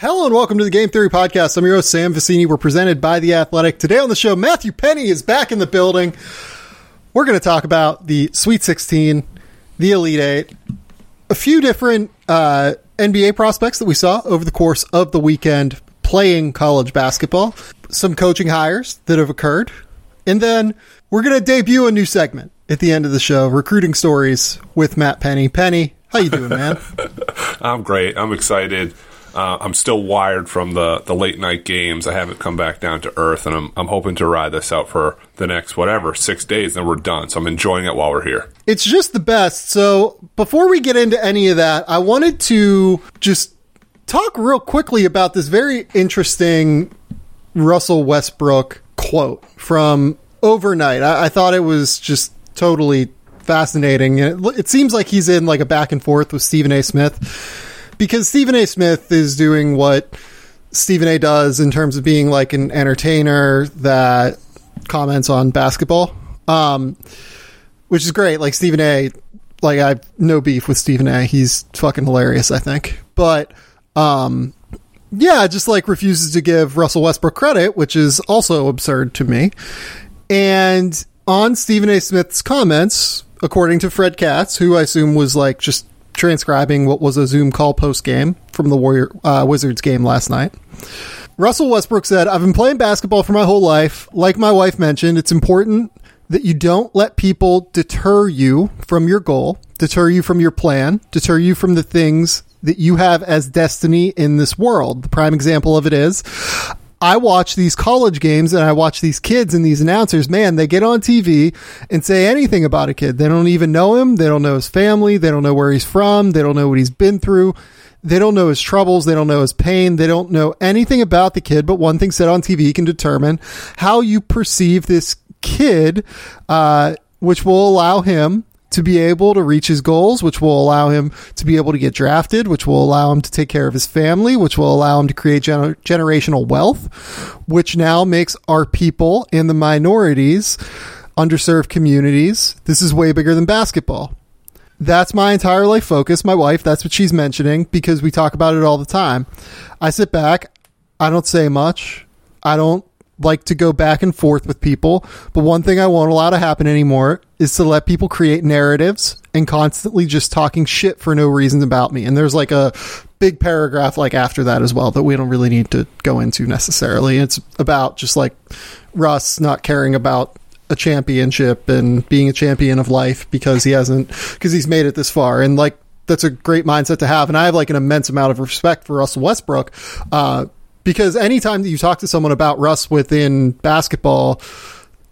Hello and welcome to the Game Theory Podcast. I'm your host, Sam Vecenie. We're presented by The Athletic. Today on the show, Matthew Penny is back in the building. We're going to talk about the Sweet 16, the Elite Eight, a few different uh, NBA prospects that we saw over the course of the weekend playing college basketball, some coaching hires that have occurred, and then we're going to debut a new segment at the end of the show, recruiting stories with Matt Penny. Penny, how you doing, man? I'm great. I'm excited. Uh, I'm still wired from the, the late night games. I haven't come back down to earth, and I'm, I'm hoping to ride this out for the next, whatever, six days, then we're done. So I'm enjoying it while we're here. It's just the best. So before we get into any of that, I wanted to just talk real quickly about this very interesting Russell Westbrook quote from overnight. I, I thought it was just totally fascinating. It, it seems like he's in like a back and forth with Stephen A. Smith because Stephen A. Smith is doing what Stephen A. does in terms of being like an entertainer that comments on basketball, um, which is great. Like Stephen A. Like I have no beef with Stephen A. He's fucking hilarious. I think, but um, yeah, just like refuses to give Russell Westbrook credit, which is also absurd to me. And on Stephen A. Smith's comments, according to Fred Katz, who I assume was like just transcribing what was a Zoom call post game from the Warrior uh, Wizards game last night. Russell Westbrook said, I've been playing basketball for my whole life. Like my wife mentioned, it's important that you don't let people deter you from your goal, deter you from your plan, deter you from the things that you have as destiny in this world. The prime example of it is I watch these college games and I watch these kids and these announcers, man, they get on TV and say anything about a kid. They don't even know him. They don't know his family. They don't know where he's from. They don't know what he's been through. They don't know his troubles. They don't know his pain. They don't know anything about the kid, but one thing said on TV can determine how you perceive this kid, uh, which will allow him to be able to reach his goals, which will allow him to be able to get drafted, which will allow him to take care of his family, which will allow him to create gener- generational wealth, which now makes our people and the minorities, underserved communities. This is way bigger than basketball. That's my entire life focus. My wife, that's what she's mentioning because we talk about it all the time. I sit back. I don't say much. I don't like to go back and forth with people. But one thing I won't allow to happen anymore is to let people create narratives and constantly just talking shit for no reason about me. And there's like a big paragraph like after that as well that we don't really need to go into necessarily. It's about just like Russ not caring about a championship and being a champion of life because he hasn't because he's made it this far and like that's a great mindset to have and I have like an immense amount of respect for Russell Westbrook uh, because anytime that you talk to someone about Russ within basketball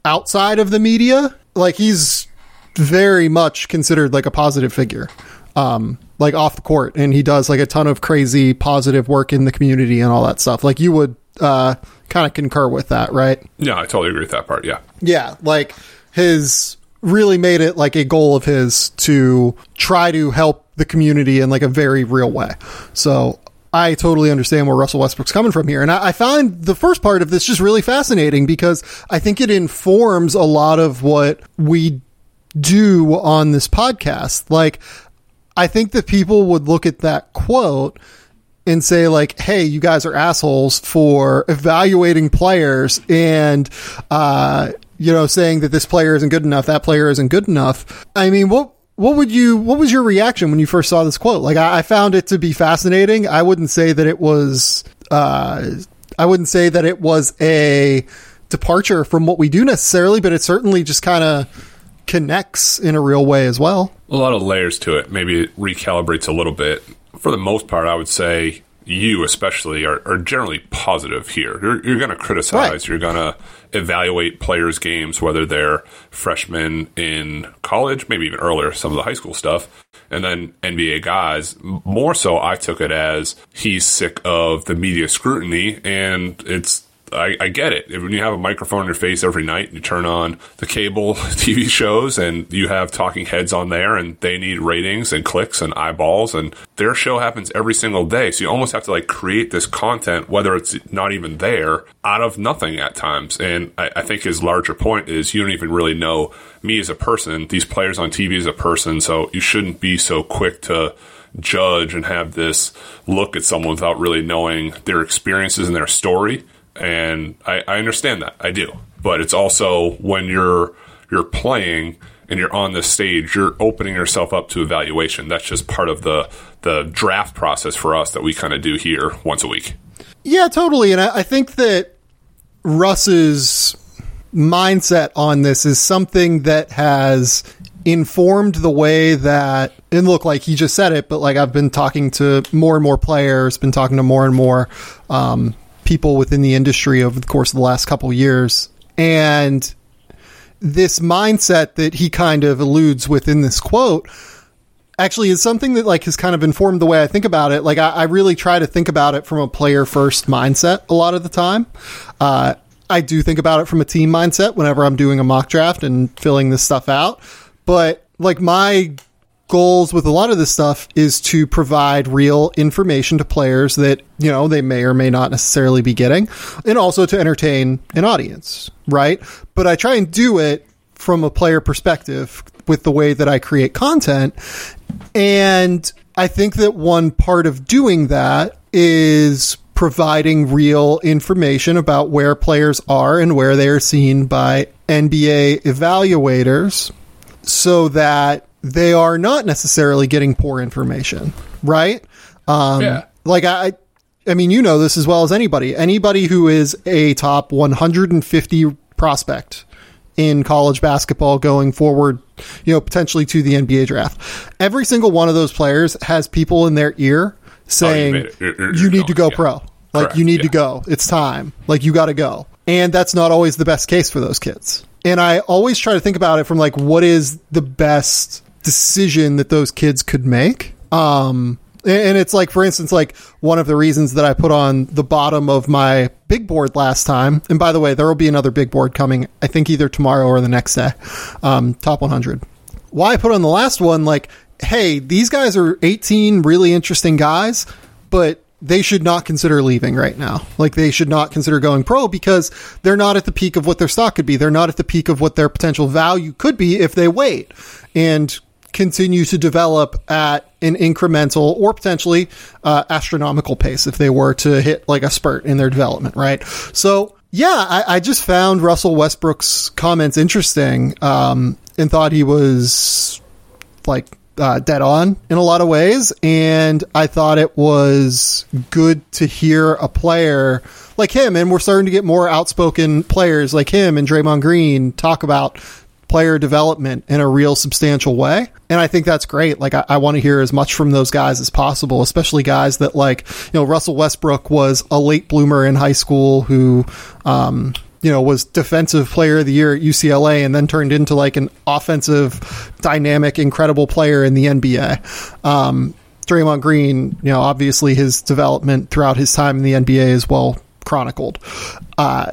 outside of the media, like he's very much considered like a positive figure. Um, like off the court and he does like a ton of crazy positive work in the community and all that stuff. Like you would uh kind of concur with that, right? Yeah, I totally agree with that part. Yeah. Yeah, like his really made it like a goal of his to try to help the community in like a very real way. So I totally understand where Russell Westbrook's coming from here. And I, I, find the first part of this just really fascinating because I think it informs a lot of what we do on this podcast. Like, I think that people would look at that quote and say like, "Hey, you guys are assholes for evaluating players and uh, you know saying that this player isn't good enough, that player isn't good enough." I mean, what what would you what was your reaction when you first saw this quote like I, I, found it to be fascinating i wouldn't say that it was uh, i wouldn't say that it was a departure from what we do necessarily but it certainly just kind of connects in a real way as well a lot of layers to it maybe it recalibrates a little bit for the most part i would say you especially are, are generally positive here. You're, you're going to criticize. Right. You're going to evaluate players' games, whether they're freshmen in college, maybe even earlier, some of the high school stuff, and then NBA guys. More so, I took it as he's sick of the media scrutiny, and it's I, I, get it. When you have a microphone in your face every night, you turn on the cable TV shows and you have talking heads on there and they need ratings and clicks and eyeballs and their show happens every single day. So you almost have to like create this content, whether it's not even there, out of nothing at times. And I, I think his larger point is you don't even really know me as a person, these players on TV as a person. So you shouldn't be so quick to judge and have this look at someone without really knowing their experiences and their story. And I, I understand that. I do. But it's also when you're you're playing and you're on the stage, you're opening yourself up to evaluation. That's just part of the the draft process for us that we kind of do here once a week. Yeah, totally. And I, I think that Russ's mindset on this is something that has informed the way that and look like he just said it but like i've been talking to more and more players been talking to more and more um, people within the industry over the course of the last couple years and this mindset that he kind of alludes within this quote actually is something that like has kind of informed the way I think about it. Like I, I really try to think about it from a player first mindset a lot of the time. Uh, I do think about it from a team mindset whenever I'm doing a mock draft and filling this stuff out. But like my goals with a lot of this stuff is to provide real information to players that, you know, they may or may not necessarily be getting and also to entertain an audience, right? But I try and do it from a player perspective with the way that I create content. And I think that one part of doing that is providing real information about where players are and where they are seen by NBA evaluators so that they are not necessarily getting poor information, right? Um, yeah. Like I, I mean, you know this as well as anybody. Anybody who is a top 150 prospect in college basketball going forward, you know, potentially to the NBA draft. Every single one of those players has people in their ear saying, oh, you, you need to go yeah. pro. Like, Correct. you need yeah. to go. It's time. Like, you got to go. And that's not always the best case for those kids. And I always try to think about it from like, what is the best decision that those kids could make? Um, and it's like, for instance, like one of the reasons that I put on the bottom of my big board last time. And by the way, there will be another big board coming, I think either tomorrow or the next day, um, top 100. Why I put on the last one, like, hey, these guys are 18 really interesting guys, but they should not consider leaving right now. Like they should not consider going pro because they're not at the peak of what their stock could be. They're not at the peak of what their potential value could be if they wait. And continue to develop at an incremental or potentially uh, astronomical pace if they were to hit like a spurt in their development, right? So, yeah, I, I just found Russell Westbrook's comments interesting um, and thought he was like uh, dead on in a lot of ways. And I thought it was good to hear a player like him, and we're starting to get more outspoken players like him and Draymond Green talk about player development in a real substantial way. And I think that's great. Like, I, I want to hear as much from those guys as possible, especially guys that, like, you know, Russell Westbrook was a late bloomer in high school who, um, you know, was defensive player of the year at UCLA and then turned into like an offensive, dynamic, incredible player in the NBA. Um, Draymond Green, you know, obviously his development throughout his time in the NBA is well chronicled. Uh,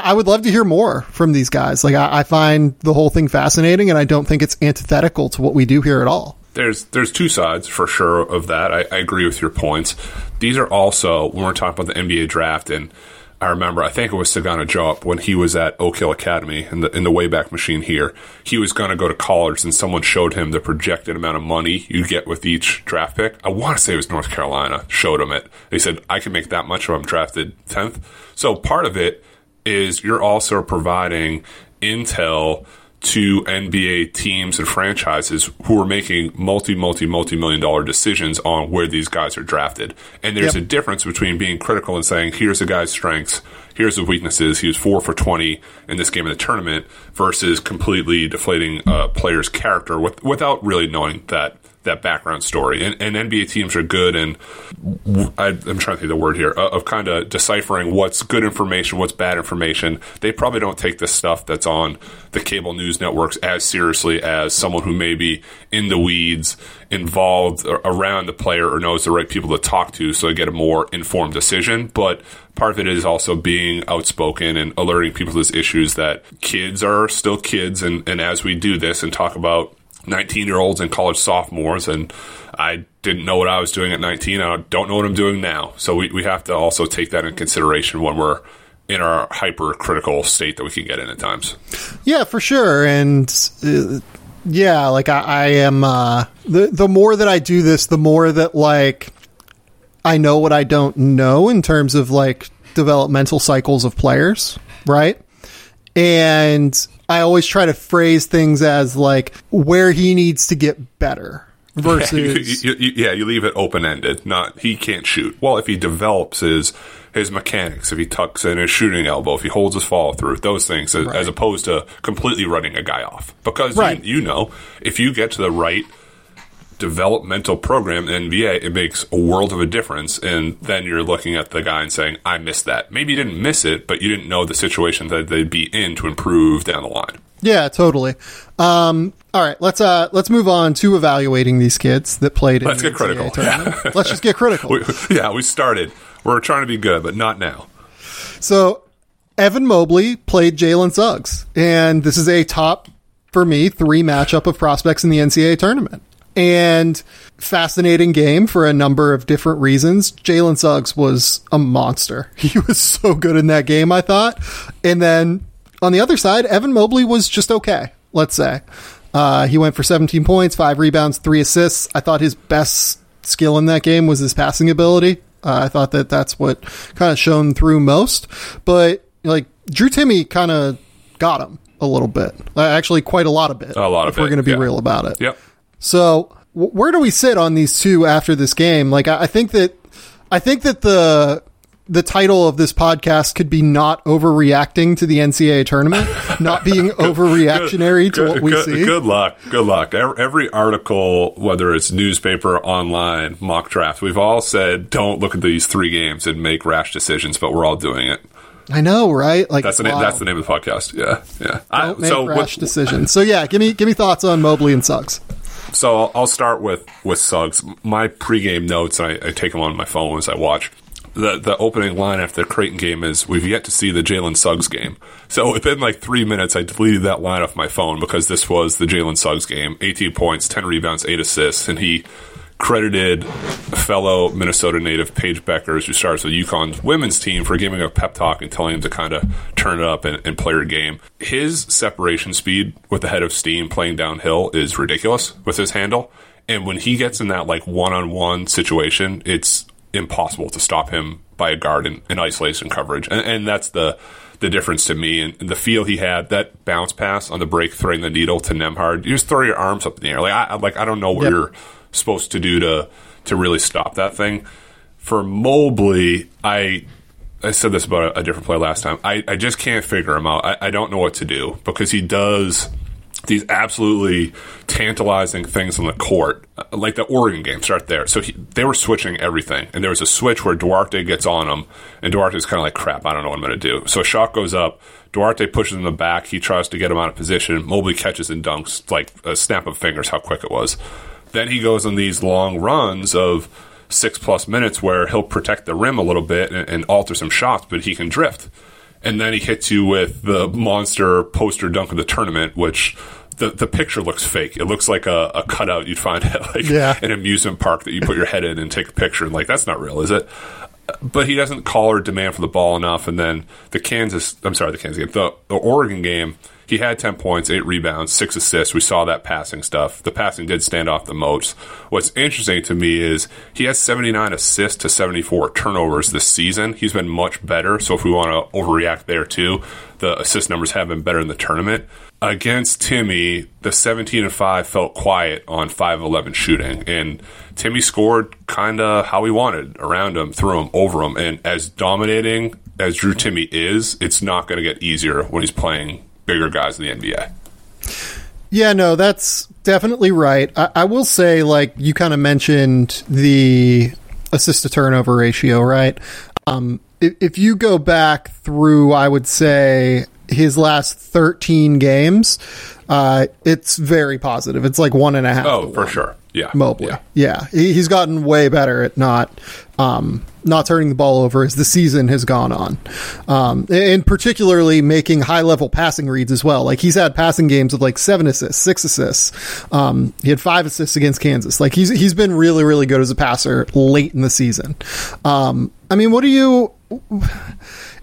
I, would love to hear more from these guys. Like I, I find the whole thing fascinating, and I don't think it's antithetical to what we do here at all there's there's two sides for sure of that. I, I, agree with your points. These are also when we're talking about the NBA draft, and I remember I think it was Sagana Diop when he was at Oak Hill Academy in the in the Wayback Machine here. He was going to go to college, and someone showed him the projected amount of money you get with each draft pick. I want to say it was North Carolina. Showed him it. They said I can make that much if I'm drafted tenth. So part of it is you're also providing intel to NBA teams and franchises who are making multi, multi, multi million dollar decisions on where these guys are drafted. And there's yep. a difference between being critical and saying, here's a guy's strengths, here's the weaknesses. He was four for 20 in this game of the tournament versus completely deflating a player's character with, without really knowing that that background story. And, and NBA teams are good, and I, am trying to think of the word here uh, of kind of deciphering what's good information, what's bad information. They probably don't take the stuff that's on the cable news networks as seriously as someone who may be in the weeds, involved around the player, or knows the right people to talk to, so they get a more informed decision. But part of it is also being outspoken and alerting people to these issues that kids are still kids, and, and as we do this and talk about 19 year olds and college sophomores. And I didn't know what I was doing at 19. I don't know what I'm doing now. So we, we have to also take that in consideration when we're in our hypercritical state that we can get in at times. Yeah, for sure. And uh, yeah, like I, I am, uh, the the more that I do this, the more that like I know what I don't know in terms of like developmental cycles of players, right? And I always try to phrase things as like where he needs to get better versus yeah, you, you, yeah, you leave it open ended. Not he can't shoot. Well, if he develops his his mechanics, if he tucks in his shooting elbow, if he holds his follow through, those things, as, Right. as opposed to completely running a guy off. Because Right. you, you know, if you get to the right developmental program in NBA, it makes a world of a difference. And then you're looking at the guy and saying, I missed that. Maybe you didn't miss it, but you didn't know the situation that they'd be in to improve down the line. Yeah, totally. Um, all right, let's uh, let's move on to evaluating these kids that played. In Let's the get critical. Tournament. let's just get critical. We, yeah, we started. We're trying to be good, but not now. So, Evan Mobley played Jalen Suggs, and this is a top for me three matchup of prospects in the NCAA tournament. And fascinating game for a number of different reasons. Jalen Suggs was a monster. He was so good in that game, I thought. And then on the other side, Evan Mobley was just okay, let's say. Uh, he went for 17 points, five rebounds, three assists. I thought his best skill in that game was his passing ability. Uh, I thought that that's what kind of shone through most. But like Drew Timme kind of got him a little bit. Uh, actually, quite a lot of it. A lot if of we're going to be yeah. real about it. Yep. So w- where do we sit on these two after this game? Like I, I think that I think that the the title of this podcast could be not overreacting to the NCAA tournament, not being overreactionary to what we good, see. Good luck. Good luck. Every, article, whether it's newspaper, online, mock draft, we've all said don't look at these three games and make rash decisions, but we're all doing it. I know, right? Like That's the. That's the name of the podcast. Yeah, yeah. Don't make so rash with- decisions. So yeah, give me give me thoughts on Mobley and Suggs. So I'll, I'll start with with Suggs. My pregame notes, I, I take them on my phone as I watch. The the opening line after the Creighton game is, "We've yet to see the Jalen Suggs game." So within like three minutes, I deleted that line off my phone because this was the Jalen Suggs game: 18 points, 10 rebounds, eight assists, and he credited fellow Minnesota native Paige Bueckers, who starts with UConn's women's team, for giving a pep talk and telling him to kind of turn it up and, and play her game. His separation speed with the head of steam playing downhill is ridiculous with his handle. And when he gets in that like one on one situation, it's impossible to stop him by a guard in, in isolation coverage. And, and that's the the difference to me. And, the feel he had, that bounce pass on the break, throwing the needle to Nembhard, you just throw your arms up in the air. Like I, I- like I don't know where Yep. you're supposed to do to to really stop that thing. For Mobley, I I said this about a, a different play last time. I, I just can't figure him out. I, I don't know what to do because he does these absolutely tantalizing things on the court, like the Oregon game. Start there. So he, they were switching everything, and there was a switch where Duarte gets on him, and Duarte's kind of like, "Crap, I don't know what I'm going to do." So a shot goes up. Duarte pushes him in the back. He tries to get him out of position. Mobley catches and dunks like a snap of fingers. How quick it was. Then he goes on these long runs of six plus minutes where he'll protect the rim a little bit and, and alter some shots, but he can drift. And then he hits you with the monster poster dunk of the tournament, which the, the picture looks fake. It looks like a, a cutout you'd find at like Yeah. an amusement park that you put your head in and take a picture. And like, that's not real, is it? But he doesn't call or demand for the ball enough. And then the Kansas, I'm sorry, the Kansas game, the, the Oregon game, he had 10 points, 8 rebounds, 6 assists. We saw that passing stuff. The passing did stand off the most. What's interesting to me is he has 79 assists to 74 turnovers this season. He's been much better. So if we want to overreact there too, the assist numbers have been better in the tournament. Against Timme, the 17 and 5 felt quiet on 5 11 shooting. And Timme scored kind of how he wanted around him, through him, over him. And as dominating as Drew Timme is, it's not going to get easier when he's playing bigger guys in the NBA. Yeah, no, that's definitely right. I, I will say, like you kind of mentioned the assist to turnover ratio, right? Um, if, if you go back through, I would say his last thirteen games, uh, it's very positive. It's like one and a half. Oh, for sure. Yeah. Mobley. Yeah. Yeah, He, he's gotten way better at not um, not turning the ball over as the season has gone on, um, and particularly making high level passing reads as well. Like he's had passing games with like seven assists, six assists. Um, he had five assists against Kansas. Like he's he's been really really good as a passer late in the season. Um, I mean, what do you?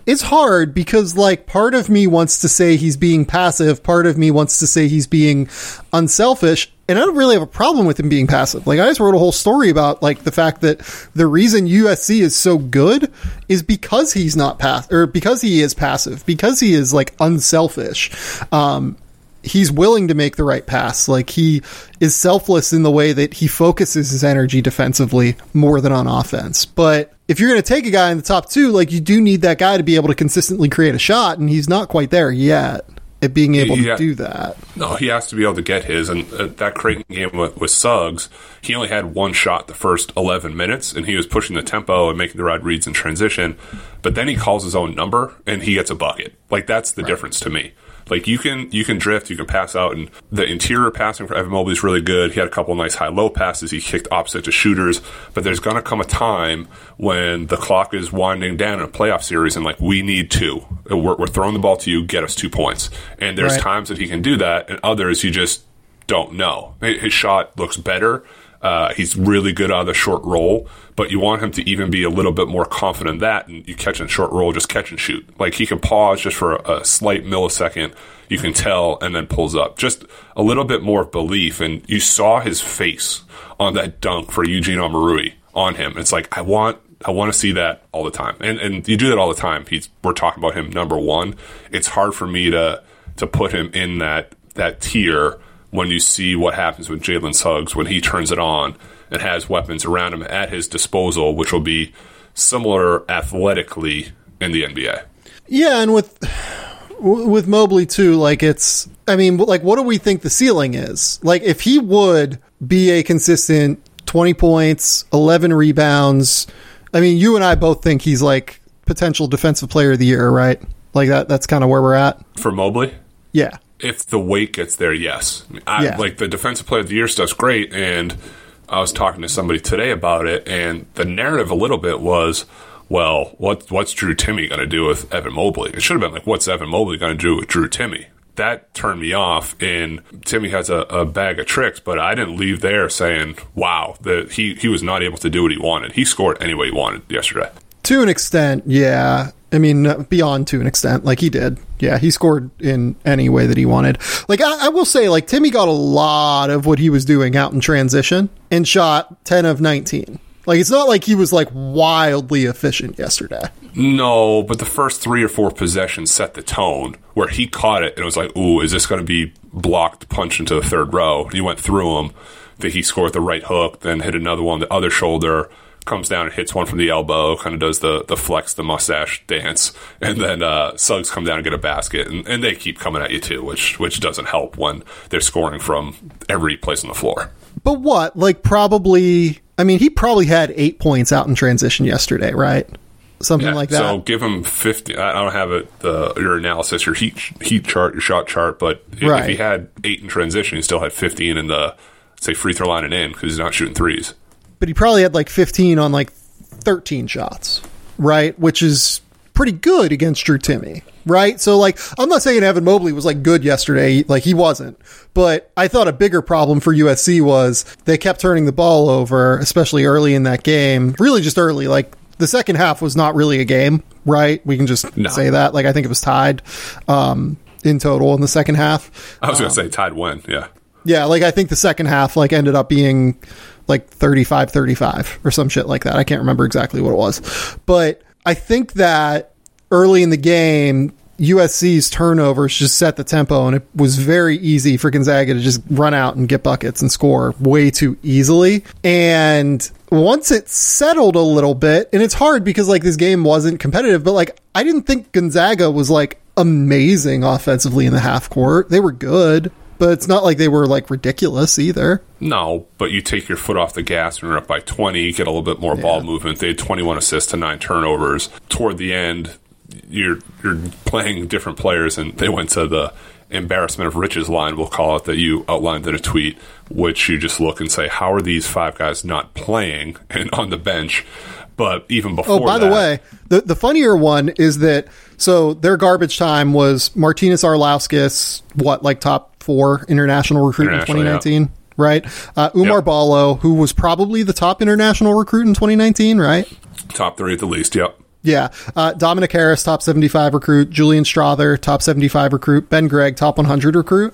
It's hard because like part of me wants to say he's being passive part of me wants to say he's being unselfish and I don't really have a problem with him being passive. Like I just wrote a whole story about like the fact that the reason USC is so good is because he's not pass or because he is passive, because he is like unselfish. Um, he's willing to make the right pass. Like he is selfless in the way that he focuses his energy defensively more than on offense. But if you're going to take a guy in the top two, like you do need that guy to be able to consistently create a shot, and he's not quite there yet at being able yeah. to do that. No, he has to be able to get his. And uh, that Creighton game with, with, Suggs, he only had one shot the first 11 minutes, and he was pushing the tempo and making the right reads in transition. But then he calls his own number, and he gets a bucket. Like, that's the right. difference to me. Like you can you can drift, you can pass out, and the interior passing for Evan Mobley is really good. He had a couple nice high low passes. He kicked opposite to shooters, but there's going to come a time when the clock is winding down in a playoff series, and like we need two. We're, we're throwing the ball to you, get us two points. And there's right. times that he can do that, and others you just don't know. His shot looks better. Uh, he's really good on the short roll, but you want him to even be a little bit more confident that. And you catch in short roll, just catch and shoot. Like he can pause just for a, a slight millisecond. You can tell and then pulls up. Just a little bit more belief. And you saw his face on that dunk for Eugene Omoruyi on him. It's like, I want I want to see that all the time, and and you do that all the time. He's we're talking about him number one. It's hard for me to to put him in that that tier when you see what happens with Jalen Suggs when he turns it on and has weapons around him at his disposal, which will be similar athletically in the NBA. Yeah, and with with Mobley too, like it's I mean, like what do we think the ceiling is? Like if he would be a consistent 20 points, 11 rebounds, I mean, you and I both think he's like potential defensive player of the year, right? Like that that's kind of where we're at. For Mobley? Yeah if the weight gets there, yes. I, yeah. Like the defensive player of the year stuff's great, and I was talking to somebody today about it, and the narrative a little bit was, well, what what's Drew Timme going to do with Evan Mobley? It should have been like, what's Evan Mobley going to do with Drew Timme? That turned me off. And Timme has a, a, bag of tricks, but I didn't leave there saying, wow, that he he was not able to do what he wanted. He scored any way he wanted yesterday. To an extent, yeah. I mean, beyond to an extent, like he did. Yeah, he scored in any way that he wanted. Like I, I, will say, like Timme got a lot of what he was doing out in transition and shot ten of nineteen. Like it's not like he was like wildly efficient yesterday. No, but the first three or four possessions set the tone where he caught it and it was like, "Ooh, is this going to be blocked, punch into the third row?" He went through him. That he scored the right hook, then hit another one the other shoulder comes down and hits one from the elbow, kind of does the the flex, the mustache dance, and then uh, Suggs come down and get a basket, and, and they keep coming at you too, which which doesn't help when they're scoring from every place on the floor. But what, like, probably? I mean, he probably had eight points out in transition yesterday, right? Something yeah, like that. So give him fifty. I don't have it. The your analysis, your heat heat chart, your shot chart, but if, right. if he had eight in transition, he still had fifteen in the say free throw line and in because he's not shooting threes but he probably had like 15 on like 13 shots, right? Which is pretty good against Drew Timme, right? So like, I'm not saying Evan Mobley was like good yesterday, like he wasn't, but I thought a bigger problem for USC was they kept turning the ball over, especially early in that game. Really, just early, like. The second half was not really a game, right? We can just no. say that. Like I think it was tied um, in total in the second half. I was going to say tied when, yeah. Yeah, like I think the second half like ended up being like 35 35 or some shit like that. I can't remember exactly what it was. But I think that early in the game, USC's turnovers just set the tempo, and it was very easy for Gonzaga to just run out and get buckets and score way too easily. And once it settled a little bit, and it's hard because like this game wasn't competitive, but like I didn't think Gonzaga was like amazing offensively in the half court. They were good but it's not like they were like ridiculous either. No, but you take your foot off the gas when you're up by 20, get a little bit more yeah. ball movement. They had 21 assists to nine turnovers. Toward the end, you're you're playing different players, and they went to the embarrassment of riches line, we'll call it, that you outlined in a tweet, which you just look and say, how are these five guys not playing and on the bench? But even oh, before, oh, by that, the way, the the funnier one is that so their garbage time was Martinez Arlauskas, what like top four international recruit in 2019, yeah. right? Uh, Oumar yep. Ballo, who was probably the top international recruit in 2019, right? Top three at the least, yep. Yeah. Uh, Dominic Harris, top 75 recruit. Julian Strawther, top 75 recruit. Ben Gregg, top 100 recruit.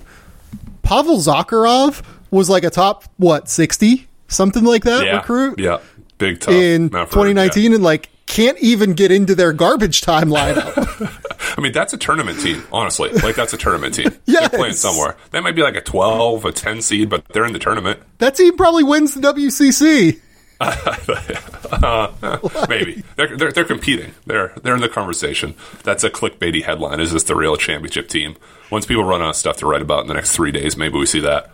Pavel Zakharov was like a top what sixty something like that Yeah, recruit yeah, big tough in Mount Vernon, 2019, and like can't even get into their garbage time lineup. I mean, that's a tournament team. Honestly, like that's a tournament team. Yes. They're playing somewhere. That might be like a twelve, a ten seed, but they're in the tournament. that team probably wins the WCC. Maybe they're, they're they're competing. They're they're in the conversation. That's a clickbaity headline. Is this the real championship team? Once people run out of stuff to write about in the next three days, maybe we see that.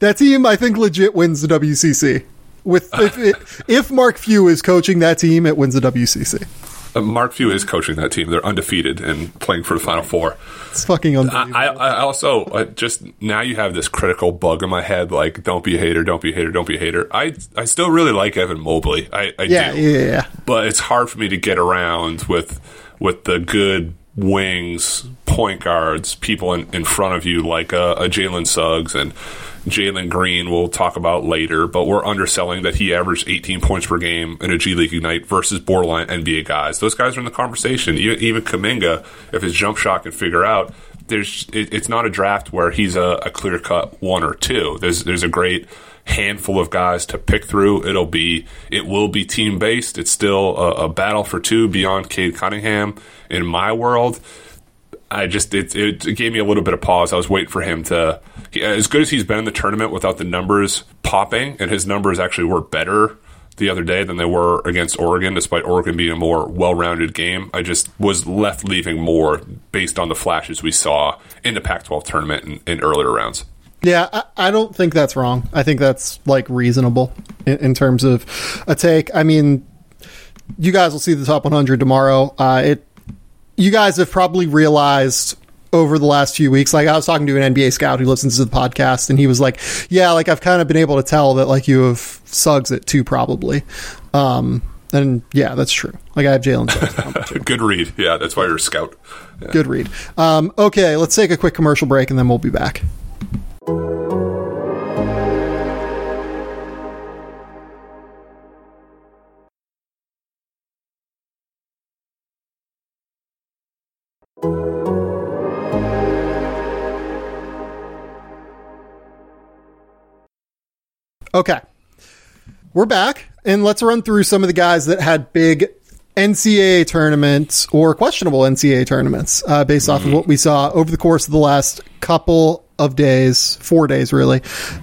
That team, I think, legit wins the WCC. With if, if Mark Few is coaching that team, it wins the WCC. Uh, Mark Few is coaching that team. They're undefeated and playing for the Final Four. It's fucking unbelievable. I, I also uh, just now you have this critical bug in my head, like don't be a hater, don't be a hater, don't be a hater. I I still really like Evan Mobley. I, I yeah, do, yeah, yeah. but it's hard for me to get around with with the good wings, point guards, people in, in front of you like a, a Jalen Suggs and Jalen Green. We'll talk about later, but we're underselling that he averaged 18 points per game in a G League Ignite versus borderline NBA guys. Those guys are in the conversation. Even, Kuminga, if his jump shot can figure out, there's it, it's not a draft where he's a, a clear cut one or two. There's there's a great handful of guys to pick through. It'll be it will be team based. It's still a, a battle for two beyond Cade Cunningham in my world. I just it, it gave me a little bit of pause. I was waiting for him to as good as he's been in the tournament without the numbers popping, and his numbers actually were better the other day than they were against Oregon, despite Oregon being a more well-rounded game. I just was left leaving more based on the flashes we saw in the Pac-12 tournament in, in earlier rounds. Yeah, I, I don't think that's wrong. I think that's like reasonable in, in terms of a take. I mean, you guys will see the top 100 tomorrow. Uh, it, you guys have probably realized over the last few weeks. Like I was talking to an NBA scout who listens to the podcast, and he was like, "Yeah, like I've kind of been able to tell that like you have Suggs at two probably." Um, and yeah, that's true. Like I have Jalen Suggs. at number two. Good read. Yeah, that's why you're a scout. Good read. Um, okay, let's take a quick commercial break, and then we'll be back. Okay. We're back, and let's run through some of the guys that had big NCAA tournaments or questionable NCAA tournaments uh, based off of what we saw over the course of the last couple of days, four days really.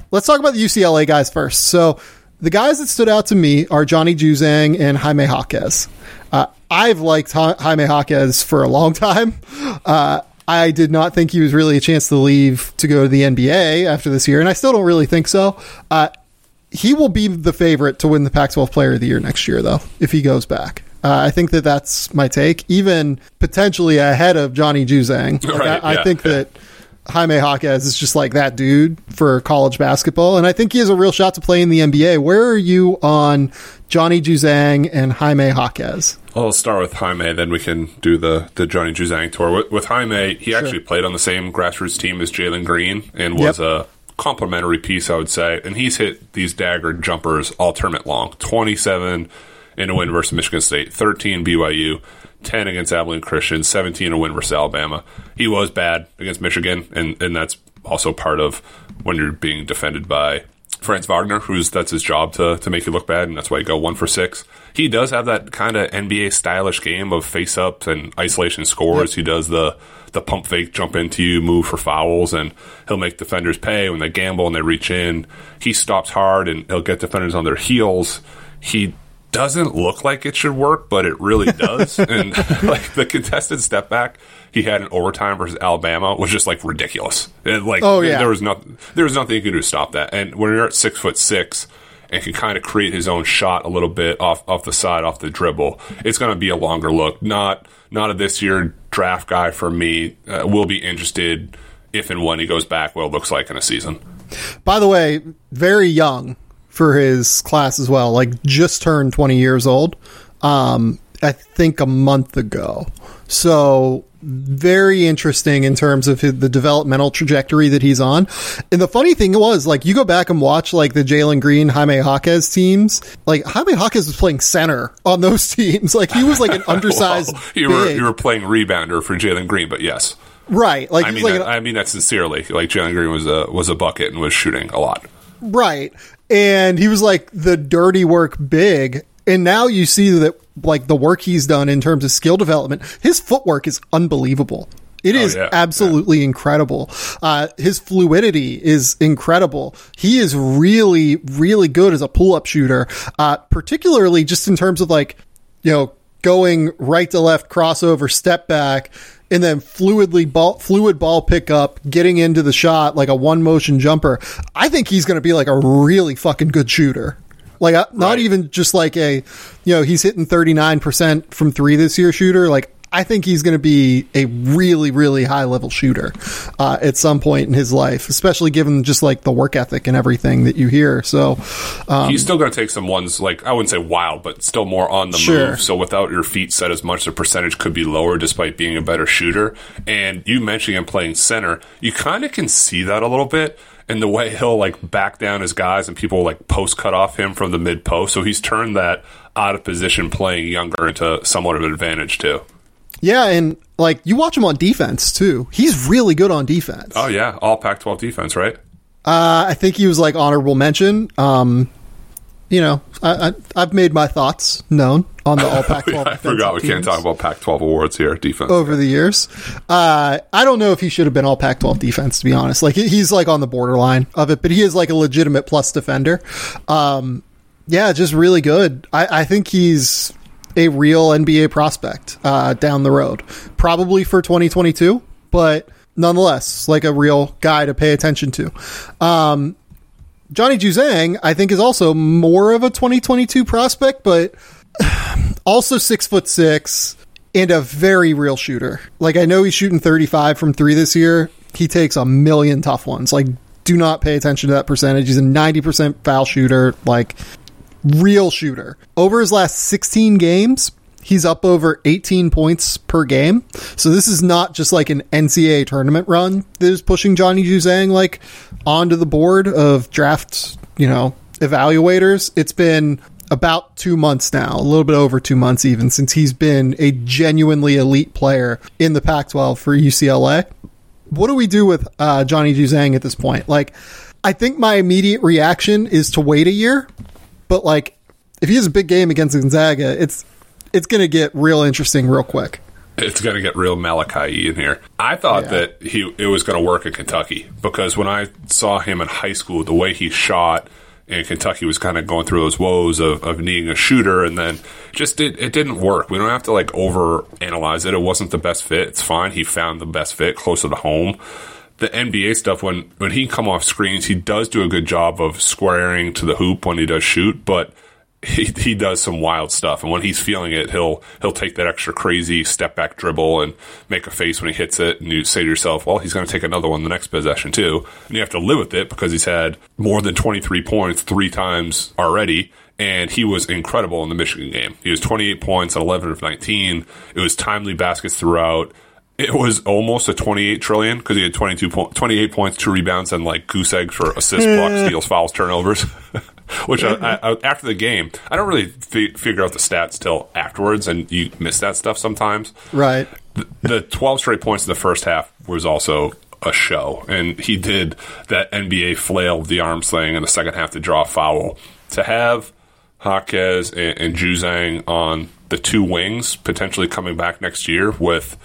Let's talk about the UCLA guys first. So, the guys that stood out to me are Johnny Juzang and Jaime Jaquez. Uh, I've liked Ja- Jaime Jaquez for a long time. Uh, I did not think he was really a chance to leave to go to the NBA after this year, and I still don't really think so. Uh, he will be the favorite to win the Pac-12 Player of the Year next year, though, if he goes back. Uh, I think that that's my take, even potentially ahead of Johnny Juzang. Like, Right, I, I yeah, think yeah. that Jaime Jaquez is just like that dude for college basketball, and I think he has a real shot to play in the NBA. Where are you on Johnny Juzang and Jaime Jaquez? I'll start with Jaime, then we can do the, the Johnny Juzang tour. With, with Jaime, he actually played on the same grassroots team as Jalen Green and was Yep. a complimentary piece, I would say. And he's hit these dagger jumpers all tournament long 27 in a win versus Michigan State, 13 BYU, 10 against Abilene Christian, 17 in a win versus Alabama. He was bad against Michigan, and, and that's also part of when you're being defended by Franz Wagner, who's that's his job to to make you look bad, and that's why you go one for six. He does have that kind of NBA stylish game of face ups and isolation scores. He does the the pump fake, jump into you, move for fouls, and he'll make defenders pay when they gamble and they reach in. He stops hard and he'll get defenders on their heels. He doesn't look like it should work, but it really does. and like the contested step back he had in overtime versus Alabama was just like ridiculous. Like Oh, yeah. there was nothing there was nothing you could do to stop that. And when you're at six foot six and can kind of create his own shot a little bit off off the side, off the dribble, it's going to be a longer look. Not not a this year draft guy for me. Uh, will be interested if and when he goes back. What it looks like in a season. By the way, very young for his class as well. Like just turned 20 years old. Um, I think a month ago. So very interesting in terms of his, the developmental trajectory that he's on. And the funny thing was, like, you go back and watch like the Jalen Green, Jaime Jaquez teams. Like Jaime Jaquez was playing center on those teams. Like he was like an undersized. Well, you were big. you were playing rebounder for Jalen Green, but yes, right. Like I mean like that, an- I mean that sincerely. Like Jalen Green was a was a bucket and was shooting a lot. Right. And he was like the dirty work big. And now you see that like the work he's done in terms of skill development, his footwork is unbelievable. It is yeah, absolutely incredible. Uh, his fluidity is incredible. He is really, really good as a pull up shooter, uh, particularly just in terms of like, you know, going right to left, crossover, step back, and then fluidly ball, fluid ball pickup, getting into the shot like a one motion jumper. I think he's going to be like a really fucking good shooter. Like uh, not Right. even just like a, you know, he's hitting 39% from three this year shooter. Like I think he's going to be a really, really high level shooter uh, at some point in his life, especially given just like the work ethic and everything that you hear. So, um, He's still going to take some ones like I wouldn't say wild, but still more on the Sure. move. So without your feet set as much, the percentage could be lower despite being a better shooter. And you mentioning him playing center, you kind of can see that a little bit in the way he'll like back down his guys and people like post cut off him from the mid post. So he's turned that out of position playing younger into somewhat of an advantage too. yeah. And like you watch him on defense too. He's really good on defense. Oh yeah, all Pac-12 defense, right? Uh, I think he was like honorable mention. Um, you know, I, I, I've made my thoughts known on the All Pac-12. I forgot we can't talk about Pac-12 awards here. Defense. over the years. Uh, I don't know if he should have been All Pac-12 defense to be honest. Like he's like on the borderline of it, but he is like a legitimate plus defender. Um, yeah, just really good. I, I think he's a real NBA prospect uh, down the road, probably for 2022, but nonetheless, like a real guy to pay attention to. Um, Johnny Juzang, I think, is also more of a 2022 prospect, but also six foot six and a very real shooter. Like I know he's shooting 35 from three this year. He takes a million tough ones. Like do not pay attention to that percentage. He's a 90% foul shooter, like real shooter. Over his last 16 games, he's up over 18 points per game. So this is not just like an NCAA tournament run that is pushing Johnny Juzang like onto the board of draft, you know, evaluators. It's been about two months now, a little bit over two months even, since he's been a genuinely elite player in the Pac 12 for UCLA. What do we do with uh, Johnny Juzang at this point? Like, I think my immediate reaction is to wait a year, but like, if he has a big game against Gonzaga, it's it's going to get real interesting real quick. it's going to get real Malachi in here. I thought Yeah. that he it was going to work in Kentucky because when I saw him in high school, the way he shot in Kentucky was kind of going through those woes of, of needing a shooter, and then just it, it didn't work. We don't have to like over analyze it. It wasn't the best fit. It's fine. He found the best fit closer to home. The NBA stuff when when he come off screens, he does do a good job of squaring to the hoop when he does shoot, but he, he does some wild stuff, and when he's feeling it, he'll he'll take that extra crazy step back dribble and make a face when he hits it, and you say to yourself, "Well, he's going to take another one the next possession too," and you have to live with it because he's had more than twenty three points three times already, and he was incredible in the Michigan game. He was twenty eight points on eleven of nineteen. It was timely baskets throughout. It was almost a 28 trillion because he had 22 po- 28 points, two rebounds, and like goose eggs for assists, blocks, steals, fouls, turnovers. Which I, I, I, after the game, I don't really fi- figure out the stats till afterwards, and you miss that stuff sometimes. Right. The, the 12 straight points in the first half was also a show, and he did that NBA flail of the arms thing in the second half to draw a foul. To have Jaquez and, and Juzang on the two wings, potentially coming back next year with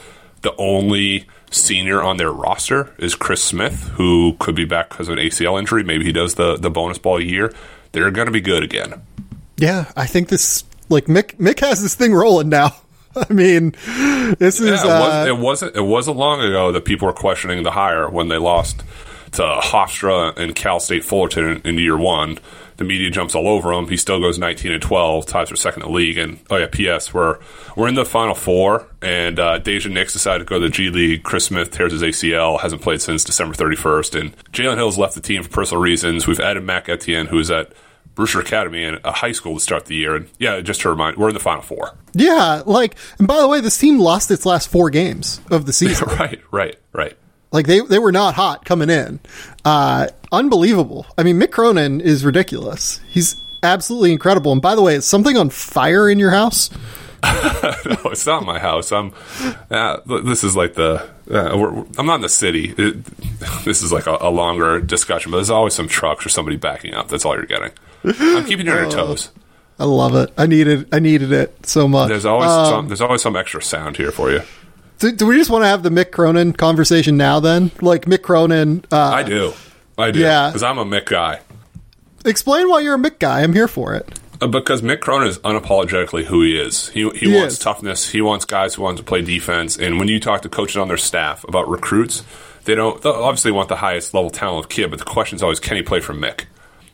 the only senior on their roster is Chris Smith, who could be back because of an ACL injury. Maybe he does the, the bonus ball year. They're going to be good again. Yeah, I think this like Mick Mick has this thing rolling now. I mean, this is Yeah, it, was, uh, it wasn't. It wasn't long ago that people were questioning the hire when they lost to Hofstra and Cal State Fullerton in, in year one. The media jumps all over him. He still goes 19 and 12, ties for second in the league. And oh yeah, P.S. We're we're in the final four, and uh, Daishen Nix decided to go to the G League. Chris Smith tears his ACL, hasn't played since December 31st, and Jalen Hill's left the team for personal reasons. We've added Mac Etienne, who is at Brewster Academy and a high school to start the year. And yeah, just to remind, we're in the final four. yeah, like and by the way, this team lost its last four games of the season. right, right, right. Like they they were not hot coming in. Uh unbelievable. I mean, Mick Cronin is ridiculous. He's absolutely incredible. And by the way, is something on fire in your house? no, it's not my house. I'm. Uh, this is like the. Uh, I'm not in the city. It, this is like a, a, longer discussion, but there's always some trucks or somebody backing up. That's all you're getting. I'm keeping you on your toes. I love it. I needed. I needed it so much. There's always um, some. There's always some extra sound here for you. Do, do, we just want to have the Mick Cronin conversation now? Then, like Mick Cronin. Uh, I do. I do. Yeah, because I'm a Mick guy. Explain why you're a Mick guy. I'm here for it. Uh, because Mick Cronin is unapologetically who he is. He, he, he wants is. toughness. He wants guys who want to play defense. And when you talk to coaches on their staff about recruits, they don't obviously want the highest level talent of kid, but the question is always, can he play for Mick?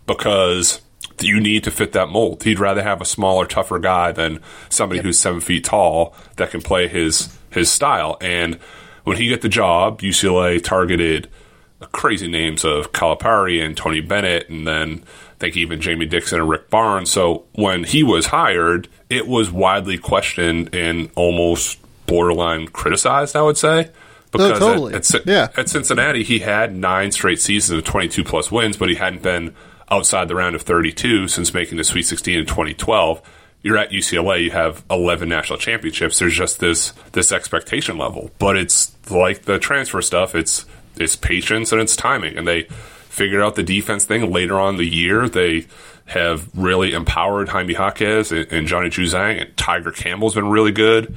Because you need to fit that mold. He'd rather have a smaller, tougher guy than somebody yep. who's seven feet tall that can play his his style. And when he got the job, UCLA targeted crazy names of Calipari and Tony Bennett, and then I think even Jamie Dixon and Rick Barnes. So when he was hired, it was widely questioned and almost borderline criticized, I would say. Oh, because oh, totally. at, at, yeah. at Cincinnati, he had nine straight seasons of 22 plus wins, but he hadn't been outside the round of 32 since making the Sweet 16 in 2012 you're at UCLA, you have 11 national championships. There's just this this expectation level, but it's like the transfer stuff. It's it's patience and it's timing, and they figured out the defense thing later on the year. They have really empowered Jaime Jaquez and, and Johnny Juzang, and Tiger Campbell's been really good.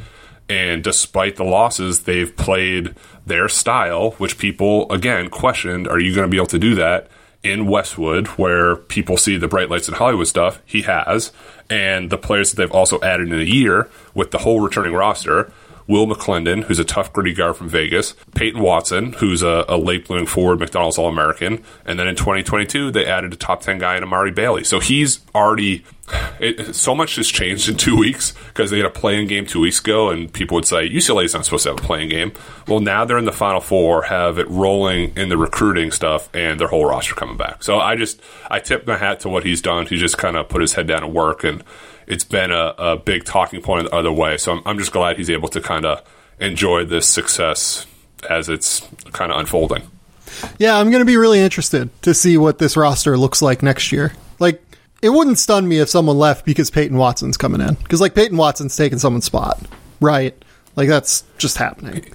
And despite the losses, they've played their style, which people again questioned: Are you going to be able to do that? In Westwood, where people see the bright lights and Hollywood stuff, he has, and the players that they've also added in a year with the whole returning roster. Will McClendon, who's a tough, gritty guard from Vegas, Peyton Watson, who's a, a late blooming forward McDonald's All American, and then in 2022 they added a top 10 guy in Amari Bailey. So he's already it, so much has changed in two weeks because they had a play-in game two weeks ago, and people would say UCLA is not supposed to have a play-in game. Well, now they're in the Final Four, have it rolling in the recruiting stuff, and their whole roster coming back. So I just I tip my hat to what he's done. He just kind of put his head down and work, and it's been a, a big talking point the other way. So I'm, I'm just glad he's able to kind of enjoy this success as it's kind of unfolding. Yeah, I'm going to be really interested to see what this roster looks like next year. Like it wouldn't stun me if someone left because Peyton Watson's coming in. Because like Peyton Watson's taking someone's spot, right? Like that's just happening.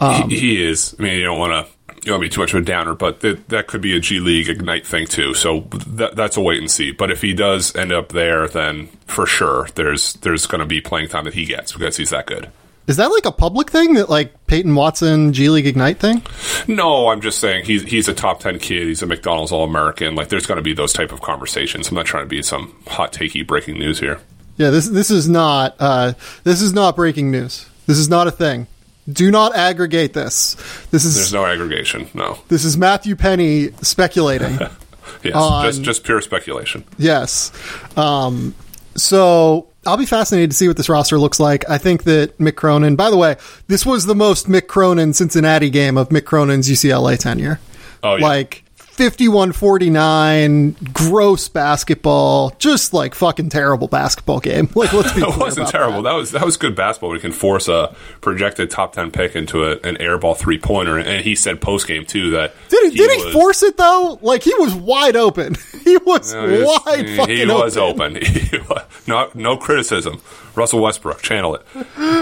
Um, he, he, is. I mean, you don't want to you don't want to be too much of a downer, but th- that could be a G League Ignite thing too. So th- that's a wait and see. But if he does end up there, then for sure there's there's going to be playing time that he gets because he's that good. Is that like a public thing that like Peyton Watson G League Ignite thing? No, I'm just saying he's he's a top ten kid. He's a McDonald's All American. Like there's going to be those type of conversations. I'm not trying to be some hot takey breaking news here. Yeah, this this is not uh, this is not breaking news. This is not a thing. Do not aggregate this. This is there's no aggregation. No, this is Matthew Penny speculating. yes, on, just just pure speculation. Yes. Um, so I'll be fascinated to see what this roster looks like. I think that Mick Cronin, by the way, this was the most Mick Cronin Cincinnati game of Mick Cronin's UCLA tenure. Oh, yeah. Like, 51-49 gross basketball just like fucking terrible basketball game like let's be it wasn't terrible that. that. was that was good basketball we can force a projected top 10 pick into a, an airball three-pointer and he said post-game too that did he, he did was, he force it though like he was wide open he was wide he, fucking he was open, open. no, no criticism Russell Westbrook channel it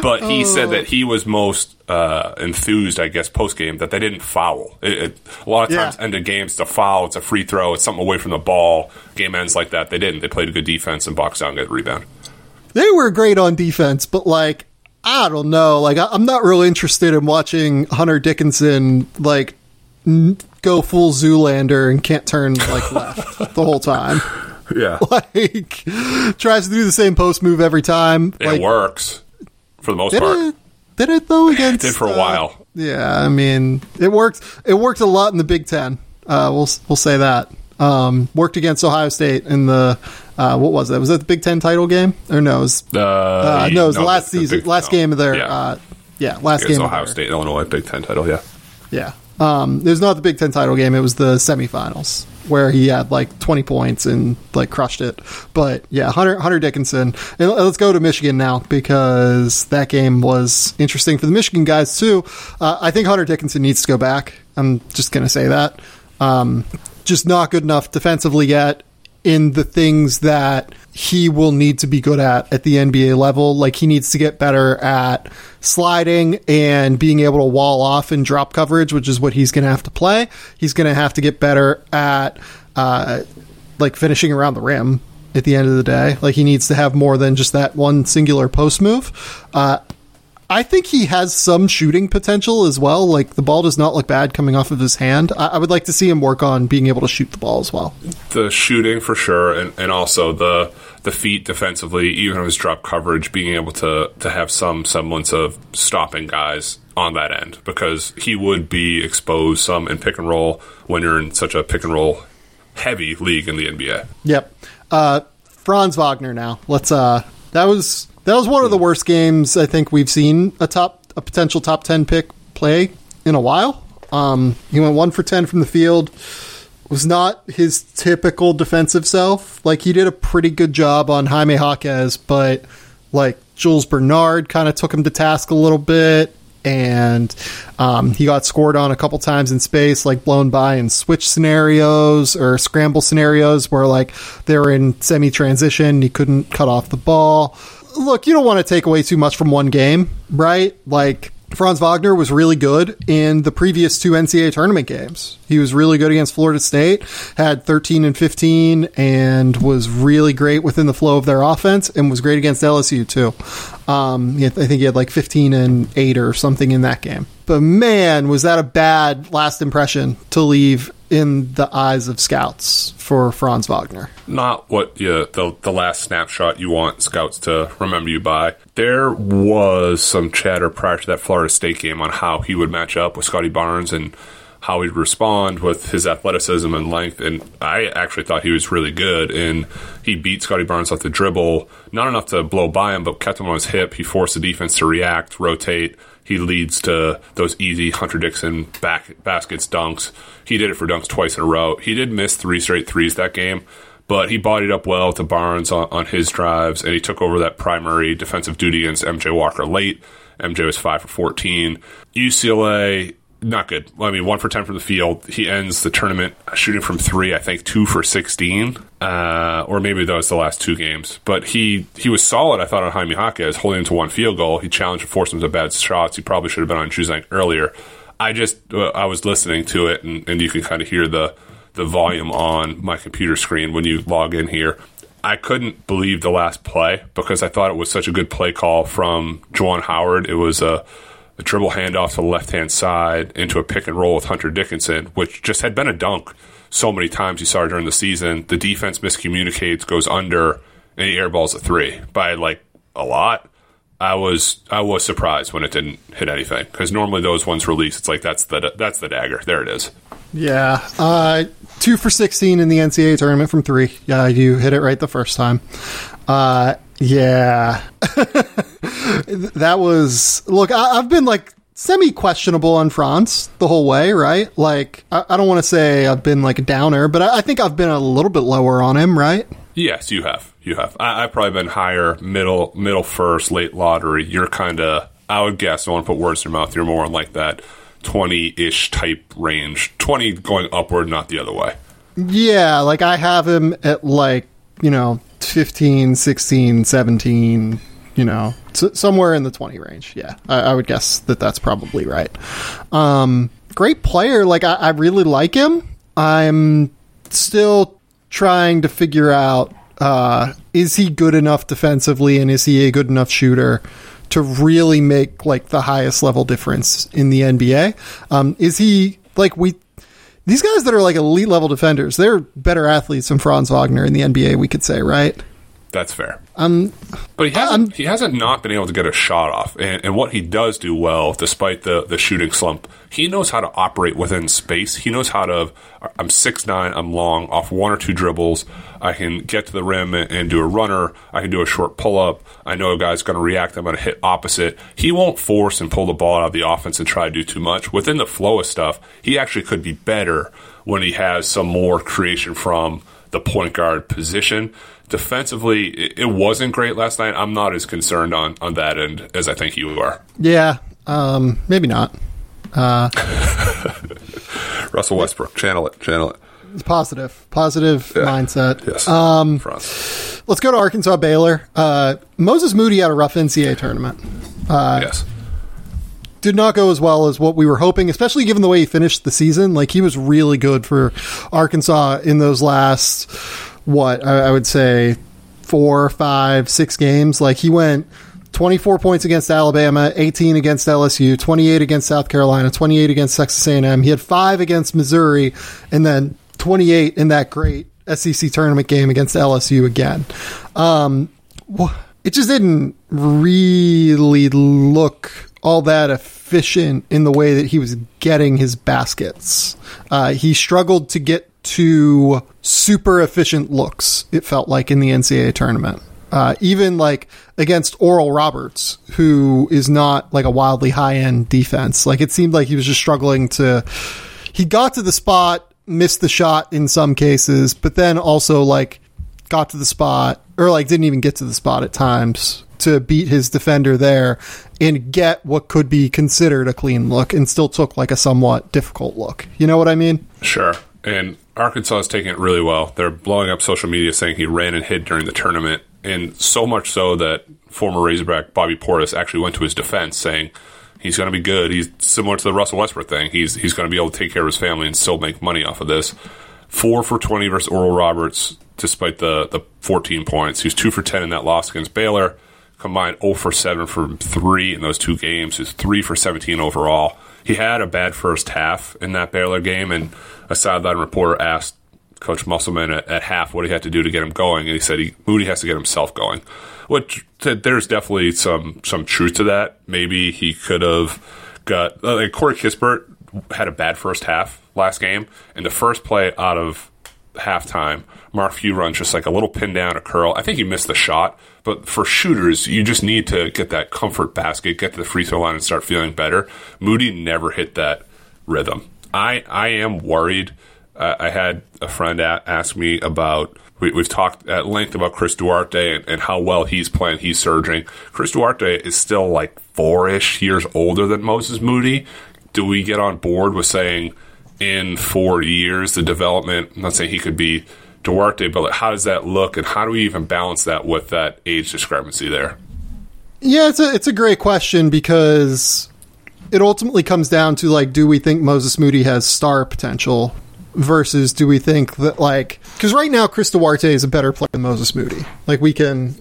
but he oh. said that he was most uh, enthused, I guess, post game that they didn't foul. It, it, a lot of times, yeah. end of games, the foul, it's a free throw, it's something away from the ball. Game ends like that. They didn't. They played a good defense and boxed out and got a rebound. They were great on defense, but like I don't know, like I, am not really interested in watching Hunter Dickinson like n- go full Zoolander and can't turn like left the whole time. Yeah, like tries to do the same post move every time. It like, works for the most part. It, did it though against? It did for a uh, while. Yeah, I mean, it worked. It worked a lot in the Big Ten. Uh, we'll we'll say that. Um, worked against Ohio State in the uh, what was that? Was that the Big Ten title game or no? It was, uh, uh no, it was no, the last the, season, Big, last no. game of their yeah, uh, yeah last game. Ohio State, Illinois Big Ten title. Yeah, yeah. Um, it was not the Big Ten title game. It was the semifinals where he had like 20 points and like crushed it. But yeah, Hunter, Hunter Dickinson. And let's go to Michigan now because that game was interesting for the Michigan guys too. Uh, I think Hunter Dickinson needs to go back. I'm just going to say that. Um, just not good enough defensively yet in the things that he will need to be good at at the NBA level. Like he needs to get better at sliding and being able to wall off and drop coverage, which is what he's going to have to play. He's going to have to get better at uh, like finishing around the rim at the end of the day. Like he needs to have more than just that one singular post move. Uh, I think he has some shooting potential as well. Like the ball does not look bad coming off of his hand. I, I would like to see him work on being able to shoot the ball as well. The shooting for sure, and, and also the the feet defensively, even with his drop coverage, being able to to have some semblance of stopping guys on that end because he would be exposed some in pick and roll when you're in such a pick and roll heavy league in the NBA. Yep. Uh, Franz Wagner. Now let's. Uh, that was that was one of the worst games I think we've seen a top a potential top ten pick play in a while. Um, he went one for ten from the field. Was not his typical defensive self. Like he did a pretty good job on Jaime Jaquez, but like Jules Bernard kind of took him to task a little bit and um, he got scored on a couple times in space, like blown by in switch scenarios or scramble scenarios where like they were in semi transition, he couldn't cut off the ball. Look, you don't want to take away too much from one game, right? Like Franz Wagner was really good in the previous two NCAA tournament games. He was really good against Florida State, had 13 and 15, and was really great within the flow of their offense, and was great against LSU too. Um, I think he had like 15 and 8 or something in that game. But man, was that a bad last impression to leave in the eyes of scouts for Franz Wagner. Not what you, the the last snapshot you want scouts to remember you by. There was some chatter prior to that Florida State game on how he would match up with Scotty Barnes and how he'd respond with his athleticism and length. And I actually thought he was really good. And he beat Scotty Barnes off the dribble, not enough to blow by him, but kept him on his hip. He forced the defense to react, rotate. He leads to those easy Hunter Dickinson back baskets, dunks. He did it for dunks twice in a row. He did miss three straight threes that game, but he bodied up well to Barnes on, on his drives, and he took over that primary defensive duty against MJ Walker late. MJ was five for 14. UCLA not good. I mean, one for ten from the field. He ends the tournament shooting from three. I think two for sixteen, uh, or maybe that was the last two games. But he he was solid. I thought on Jaime Jaquez, holding him to one field goal. He challenged and forced him to bad shots. He probably should have been on Juzang earlier. I just uh, I was listening to it, and, and you can kind of hear the the volume on my computer screen when you log in here. I couldn't believe the last play because I thought it was such a good play call from Juwan Howard. It was a a dribble handoff to the left hand side into a pick and roll with Hunter Dickinson, which just had been a dunk so many times you saw during the season. The defense miscommunicates, goes under, and he airballs a three by like a lot. I was I was surprised when it didn't hit anything because normally those ones release. It's like that's the that's the dagger. There it is. Yeah, uh, two for sixteen in the NCAA tournament from three. Yeah, you hit it right the first time. Uh, yeah. that was. Look, I, have been like semi questionable on Franz the whole way, right? Like, I, I don't want to say I've been like a downer, but I, I, think I've been a little bit lower on him, right? Yes, you have. You have. I, have probably been higher, middle, middle first, late lottery. You're kind of, I would guess, I don't want to put words in your mouth. You're more in like that 20 ish type range. 20 going upward, not the other way. Yeah, like I have him at like, you know, 15, 16, 17, you know, somewhere in the 20 range. Yeah, I, I, would guess that that's probably right. Um, great player. Like, I, I really like him. I'm still trying to figure out uh, is he good enough defensively and is he a good enough shooter to really make like the highest level difference in the NBA? Um, is he like we these guys that are like elite level defenders, they're better athletes than Franz Wagner in the NBA, we could say, right? That's fair. Um, but he hasn't, um, he hasn't not been able to get a shot off. And, and, what he does do well, despite the, the shooting slump, he knows how to operate within space. He knows how to. I'm six nine. I'm long. Off one or two dribbles, I can get to the rim and, and do a runner. I can do a short pull up. I know a guy's going to react. I'm going to hit opposite. He won't force and pull the ball out of the offense and try to do too much. Within the flow of stuff, he actually could be better when he has some more creation from the point guard position defensively, it, wasn't great last night. I'm not as concerned on on that end as I think you are. Yeah, um, maybe not. Uh, Russell Westbrook, channel it, channel it. It's positive, positive yeah. mindset. Yes. Um, let's go to Arkansas Baylor. Uh, Moses Moody had a rough NCAA tournament. Uh, yes. Did not go as well as what we were hoping, especially given the way he finished the season. Like he was really good for Arkansas in those last, what I, I would say, four, five, six games. Like he went 24 points against Alabama, 18 against LSU, 28 against South Carolina, 28 against Texas A&M. He had five against Missouri, and then 28 in that great SEC tournament game against LSU again. Um, it just didn't really look all that efficient in the way that he was getting his baskets. Uh, he struggled to get to super efficient looks, it felt like, in the NCAA tournament. Uh, even like against Oral Roberts, who is not like a wildly high end defense. Like it seemed like he was just struggling to. He got to the spot, missed the shot in some cases, but then also like got to the spot or like didn't even get to the spot at times to beat his defender there and get what could be considered a clean look and still took like a somewhat difficult look. You know what I mean? Sure. And Arkansas is taking it really well. They're blowing up social media saying he ran and hid during the tournament and so much so that former Razorback Bobby Portis actually went to his defense, saying he's going to be good. He's similar to the Russell Westbrook thing. He's he's going to be able to take care of his family and still make money off of this. Four for twenty versus Oral Roberts, despite the the fourteen points. He's two for ten in that loss against Baylor. Combined 0 for 7 from 3 in those two games. He's 3 for 17 overall. He had a bad first half in that Baylor game, and a sideline reporter asked Coach Musselman at, at, half what he had to do to get him going, and he said he, Moody has to get himself going. Which there's definitely some some truth to that. Maybe he could have got uh, like Corey Kispert had a bad first half last game, and the first play out of halftime, Mark Few runs just like a little pin down, a curl. I think he missed the shot, but for shooters, you just need to get that comfort basket, get to the free throw line, and start feeling better. Moody never hit that rhythm. I I am worried uh, I had a friend ask me about. We, have talked at length about Chris Duarte and, and, how well he's playing. He's surging. Chris Duarte is still like four ish years older than Moses Moody. Do we get on board with saying in four years the development? I'm not saying he could be Duarte, but like, how does that look, and how do we even balance that with that age discrepancy there? Yeah, it's a it's a great question because it ultimately comes down to like, do we think Moses Moody has star potential versus do we think that like because right now Chris Duarte is a better player than Moses Moody. Like we can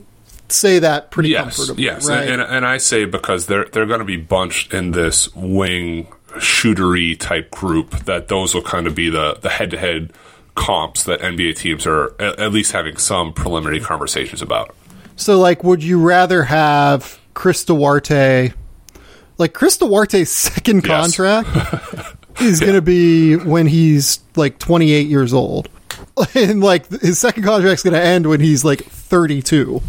say that pretty yes, comfortably. Yes, right? and, and I say because they're they're going to be bunched in this wing shootery type group that those will kind of be the the head to head comps that NBA teams are at, least having some preliminary conversations about. So, like, would you rather have Chris Duarte? Like Chris Duarte's second yes. contract is yeah. going to be when he's like 28 years old. And like his second contract's going to end when he's like 32.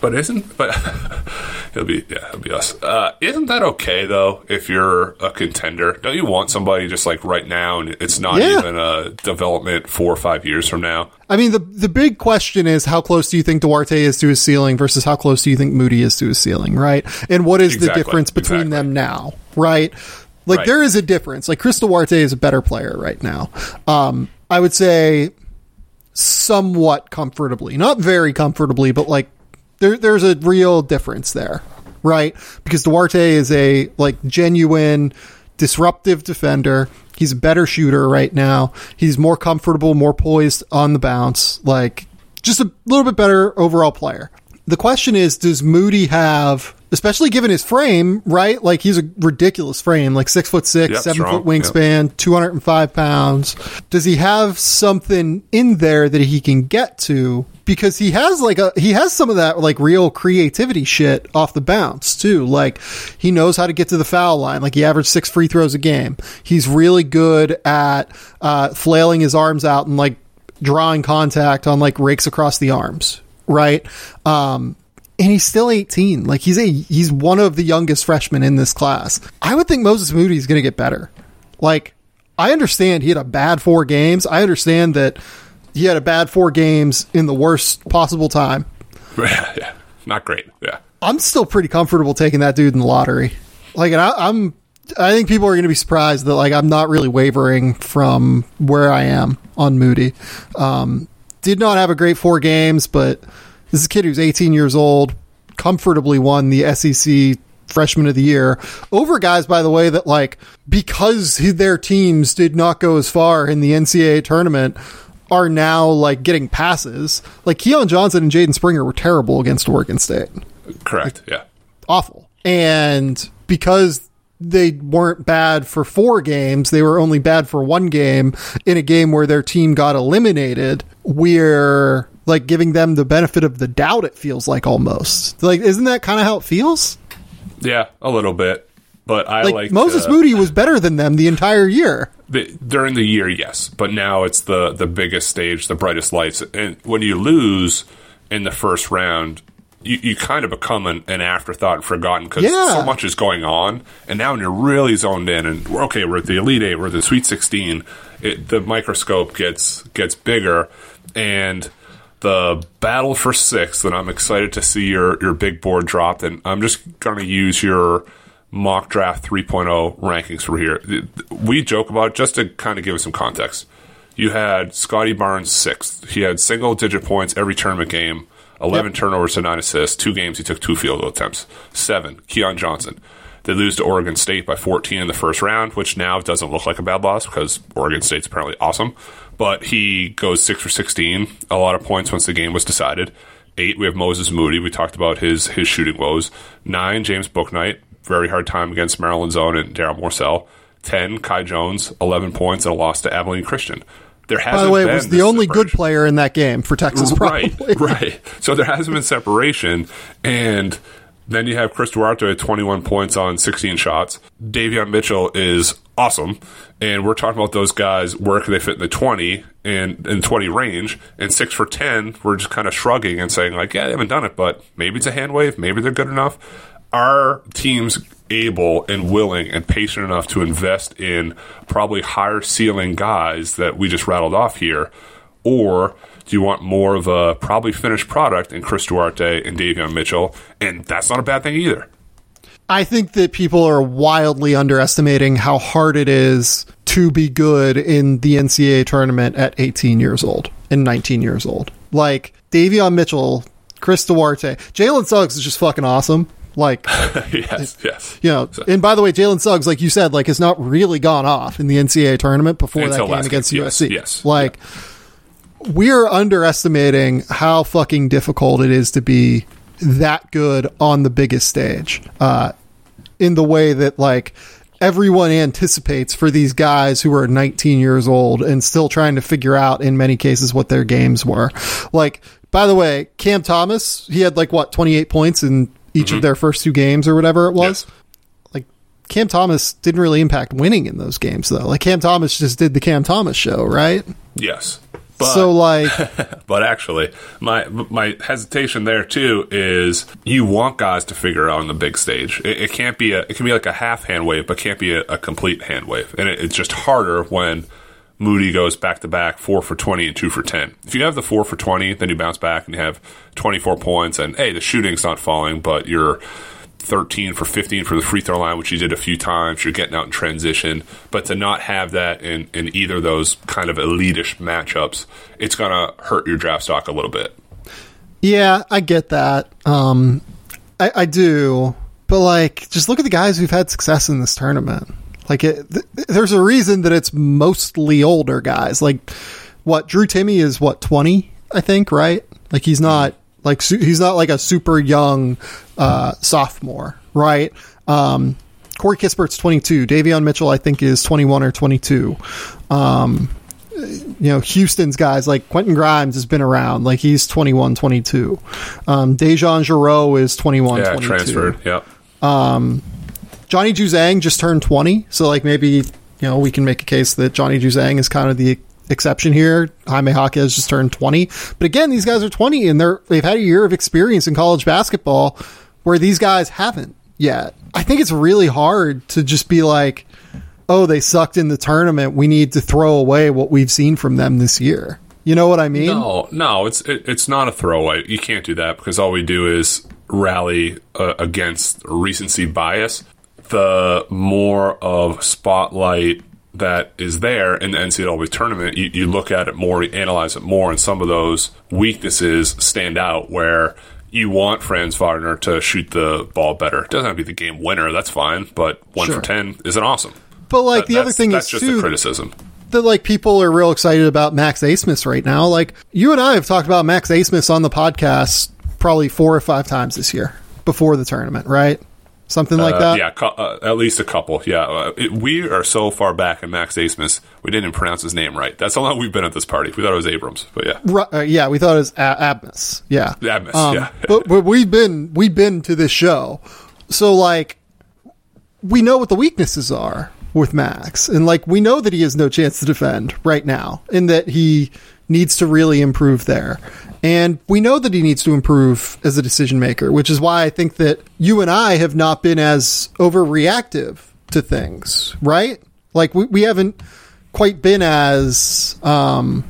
But isn't but he'll be yeah he'll be us. Uh, isn't that okay though? If you're a contender, don't you want somebody just like right now, and it's not yeah. even a development four or five years from now? I mean, the the big question is how close do you think Duarte is to his ceiling versus how close do you think Moody is to his ceiling, right? And what is exactly. the difference between exactly. them now, right? Like right. there is a difference. Like Chris Duarte is a better player right now. Um, I would say somewhat comfortably, not very comfortably, but like there, there's a real difference there, right? Because Duarte is a like genuine disruptive defender. He's a better shooter right now. He's more comfortable, more poised on the bounce, like just a little bit better overall player. The question is, does Moody have especially given his frame, right? Like he's a ridiculous frame, like six foot six, yep, seven strong. foot wingspan, yep. 205 pounds. Does he have something in there that he can get to? Because he has like a, he has some of that like real creativity shit off the bounce too. Like he knows how to get to the foul line. Like he averaged six free throws a game. He's really good at, uh, flailing his arms out and like drawing contact on like rakes across the arms. Right. Um, and he's still 18. Like he's a he's one of the youngest freshmen in this class. I would think Moses Moody is going to get better. Like I understand he had a bad four games. I understand that he had a bad four games in the worst possible time. Yeah, not great. Yeah, I'm still pretty comfortable taking that dude in the lottery. Like, and I, I'm. I think people are going to be surprised that like I'm not really wavering from where I am on Moody. Um, did not have a great four games, but This is a kid who's 18 years old, comfortably won the SEC freshman of the year over guys, by the way, that like because their teams did not go as far in the NCAA tournament are now like getting passes. Like Keon Johnson and Jaden Springer were terrible against Oregon State. Correct. Yeah. Awful. And because they weren't bad for four games, they were only bad for one game in a game where their team got eliminated. We're like giving them the benefit of the doubt, it feels like almost. Like, isn't that kind of how it feels? Yeah, a little bit. But I like, like Moses uh, Moody was better than them the entire year. The, during the year, yes, but now it's the the biggest stage, the brightest lights, and when you lose in the first round, you, you kind of become an, an afterthought and forgotten because yeah. so much is going on. And now when you're really zoned in, and we're okay, we're at the Elite Eight, we're at the Sweet Sixteen, it, the microscope gets gets bigger, and the battle for sixth. And I'm excited to see your your big board dropped, and I'm just going to use your mock draft 3.0 rankings for here. We joke about just to kind of give us some context. You had Scotty Barnes sixth. He had single digit points every tournament game, 11 yep. turnovers to nine assists. Two games, he took two field goal attempts. Seven, Keon Johnson. They lose to Oregon State by 14 in the first round, which now doesn't look like a bad loss because Oregon State's apparently awesome. But he goes six for 16, a lot of points once the game was decided. Eight, we have Moses Moody. We talked about his his shooting woes. Nine, James Bouknight very hard time against Maryland's own and Darryl Morsell. 10, Kai Jones, 11 points, and a loss to Abilene Christian. There hasn't By the way, was the only good player in that game for Texas, probably. Right, right. So there hasn't been separation, and then you have Chris Duarte at 21 points on 16 shots. Davion Mitchell is awesome, and we're talking about those guys. Where can they fit in the 20 and in 20 range? And six for 10, we're just kind of shrugging and saying like, yeah, they haven't done it, but maybe it's a hand wave, maybe they're good enough are teams able and willing and patient enough to invest in probably higher ceiling guys that we just rattled off here? Or do you want more of a probably finished product in Chris Duarte and Davion Mitchell? And that's not a bad thing either. I think that people are wildly underestimating how hard it is to be good in the NCAA tournament at 18 years old and 19 years old. Like Davion Mitchell, Chris Duarte, Jalen Suggs is just fucking awesome. Like, yes, yes. You know, and by the way, Jalen Suggs, like you said, like has not really gone off in the NCAA tournament before Until that game against game. USC. Yes, yes. Like, yeah. we're underestimating how fucking difficult it is to be that good on the biggest stage. Uh, in the way that like everyone anticipates for these guys who are 19 years old and still trying to figure out in many cases what their games were. Like, by the way, Cam Thomas, he had like what 28 points in each mm-hmm. of their first two games or whatever it was. Yes. Like Cam Thomas didn't really impact winning in those games though. Like Cam Thomas just did the Cam Thomas show, right? Yes. But, so like but actually my my hesitation there too is you want guys to figure out on the big stage it, it can't be a it can be like a half hand wave but can't be a, a complete hand wave and it, it's just harder when Moody goes back to back, four for 20 and two for 10. If you have the four for 20, then you bounce back and you have 24 points, and hey, the shooting's not falling, but you're 13 for 15 for the free throw line, which you did a few times. You're getting out in transition. But to not have that in, in either of those kind of elitish matchups, it's going to hurt your draft stock a little bit. Yeah, I get that. Um, I, I do. But, like, just look at the guys who've had success in this tournament. Like it, th- there's a reason that it's mostly older guys. Like what Drew Timme is what 20, I think, right? Like he's not like su- he's not like a super young uh, sophomore, right? Um, Corey Kispert's 22. Davion Mitchell, I think, is 21 or 22. Um, you know, Houston's guys like Quentin Grimes has been around. Like he's 21, 22. Um, DeJon Jarreau is 21, yeah, 22. transferred. Yeah. Um, Johnny Juzang just turned 20, so like maybe you know we can make a case that Johnny Juzang is kind of the exception here. Jaime Jaquez just turned 20, but again, these guys are 20 and they're they've had a year of experience in college basketball where these guys haven't yet. I think it's really hard to just be like, oh, they sucked in the tournament. We need to throw away what we've seen from them this year. You know what I mean? No, no, it's it, it's not a throwaway. You can't do that because all we do is rally uh, against recency bias the more of spotlight that is there in the NCAA tournament, you, you look at it more, you analyze it more, and some of those weaknesses stand out where you want Franz Wagner to shoot the ball better. It doesn't have to be the game winner, that's fine, but one Sure. for 10 isn't awesome. But like That- the other thing that's is just too a criticism. that like people are real excited about Max Abmas right now. Like you and I have talked about Max Abmas on the podcast probably four or five times this year before the tournament, right? Something like Uh, that. yeah, cou- uh, at least a couple. Yeah, uh, it, we are so far back in Max Abmas, we didn't even pronounce his name right. That's how long we've been at this party. We thought it was Abrams, but yeah, Ru- uh, yeah, we thought it was a- Abmus. Yeah, Abmas, Um, yeah. but but we've been we've been to this show, so like we know what the weaknesses are with Max, and like we know that he has no chance to defend right now, and that he needs to really improve there, and we know that he needs to improve as a decision maker, which is why I think that you and I have not been as overreactive to things, right? Like we we haven't quite been as um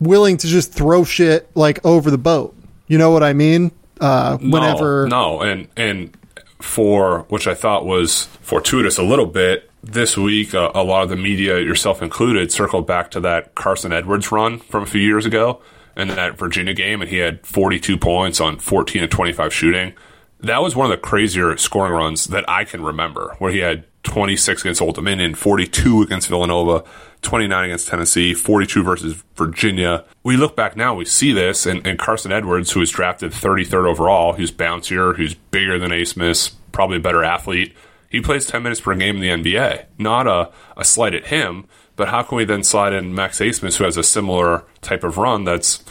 willing to just throw shit like over the boat. You know what I mean? Uh, whenever no, no, and and for which I thought was fortuitous a little bit this week, uh, a lot of the media, yourself included, circled back to that Carson Edwards run from a few years ago and that Virginia game, and he had 42 points on 14 and 25 shooting. That was one of the crazier scoring runs that I can remember, where he had 26 against Old Dominion, 42 against Villanova, 29 against Tennessee, 42 versus Virginia. We look back now, we see this, and, and Carson Edwards, who was drafted 33rd overall, who's bouncier, who's bigger than A. Smith, probably a better athlete. He plays 10 minutes per game in the NBA. Not a, a slight at him, but how can we then slide in Max Abmas, who has a similar type of run that's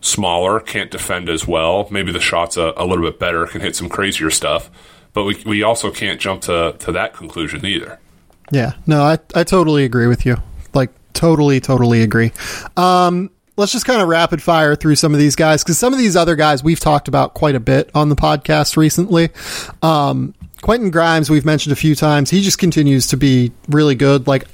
smaller, can't defend as well. Maybe the shot's a, a little bit better, can hit some crazier stuff. But we, we also can't jump to, to that conclusion either. Yeah, no, I I totally agree with you. Like totally, totally agree. Um, let's just kind of rapid fire through some of these guys because some of these other guys we've talked about quite a bit on the podcast recently. Um, Quentin Grimes, we've mentioned a few times. He just continues to be really good. Like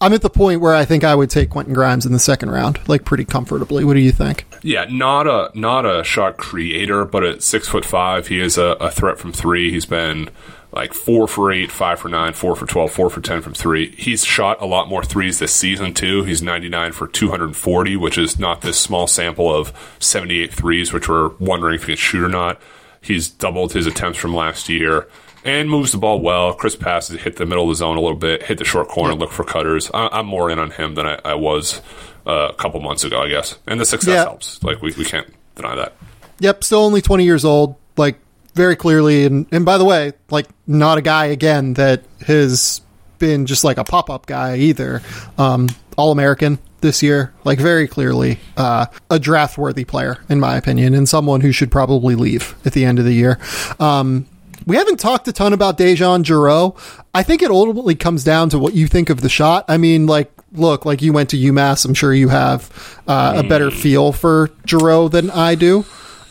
I'm at the point where I think I would take Quentin Grimes in the second round, like pretty comfortably. What do you think? Yeah, not a not a shot creator, but at six foot five, he is a, a threat from three. He's been like four for eight, five for nine, four for 12, four for 10 from three. He's shot a lot more threes this season, too. He's 99 for 240, which is not this small sample of 78 threes, which we're wondering if he can shoot or not. He's doubled his attempts from last year and moves the ball well. Chris passes, hit the middle of the zone a little bit, hit the short corner, look for cutters. I, I'm more in on him than I, I was uh, a couple months ago, I guess. And the success Yeah. helps. Like, we, we can't deny that. Yep, still only 20 years old, like very clearly. And, and by the way, like not a guy again that has been just like a pop up guy either. Um, All American this year, like very clearly uh, a draft worthy player, in my opinion, and someone who should probably leave at the end of the year. Um, we haven't talked a ton about DeJon Jarreau. I think it ultimately comes down to what you think of the shot. I mean, like, look, like you went to UMass. I'm sure you have uh, a better feel for Jarreau than I do.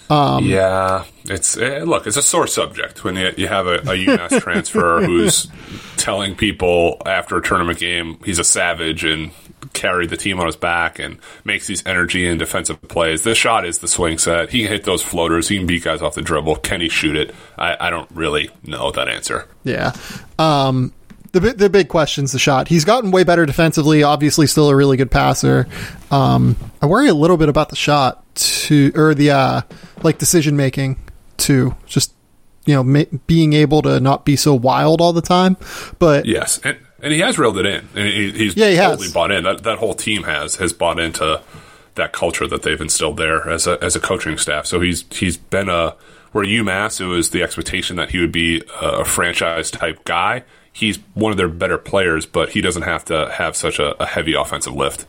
Um, yeah, it's eh, look, it's a sore subject when you, you have a, a UMass transfer who's telling people after a tournament game he's a savage and carried the team on his back and makes these energy and defensive plays. This shot is the swing set. He can hit those floaters. He can beat guys off the dribble. Can he shoot it? I, I don't really know that answer. Yeah. Um, the the big question's the shot. He's gotten way better defensively. Obviously, still a really good passer. Um, I worry a little bit about the shot to or the uh, like decision making too. Just you know, ma- being able to not be so wild all the time. But Yes, and and he has reeled it in, and he, he's Yeah, he has. totally bought in. That that whole team has has bought into that culture that they've instilled there as a as a coaching staff. So he's he's been a where UMass it was the expectation that he would be a, a franchise type guy. He's one of their better players, but he doesn't have to have such a, a heavy offensive lift.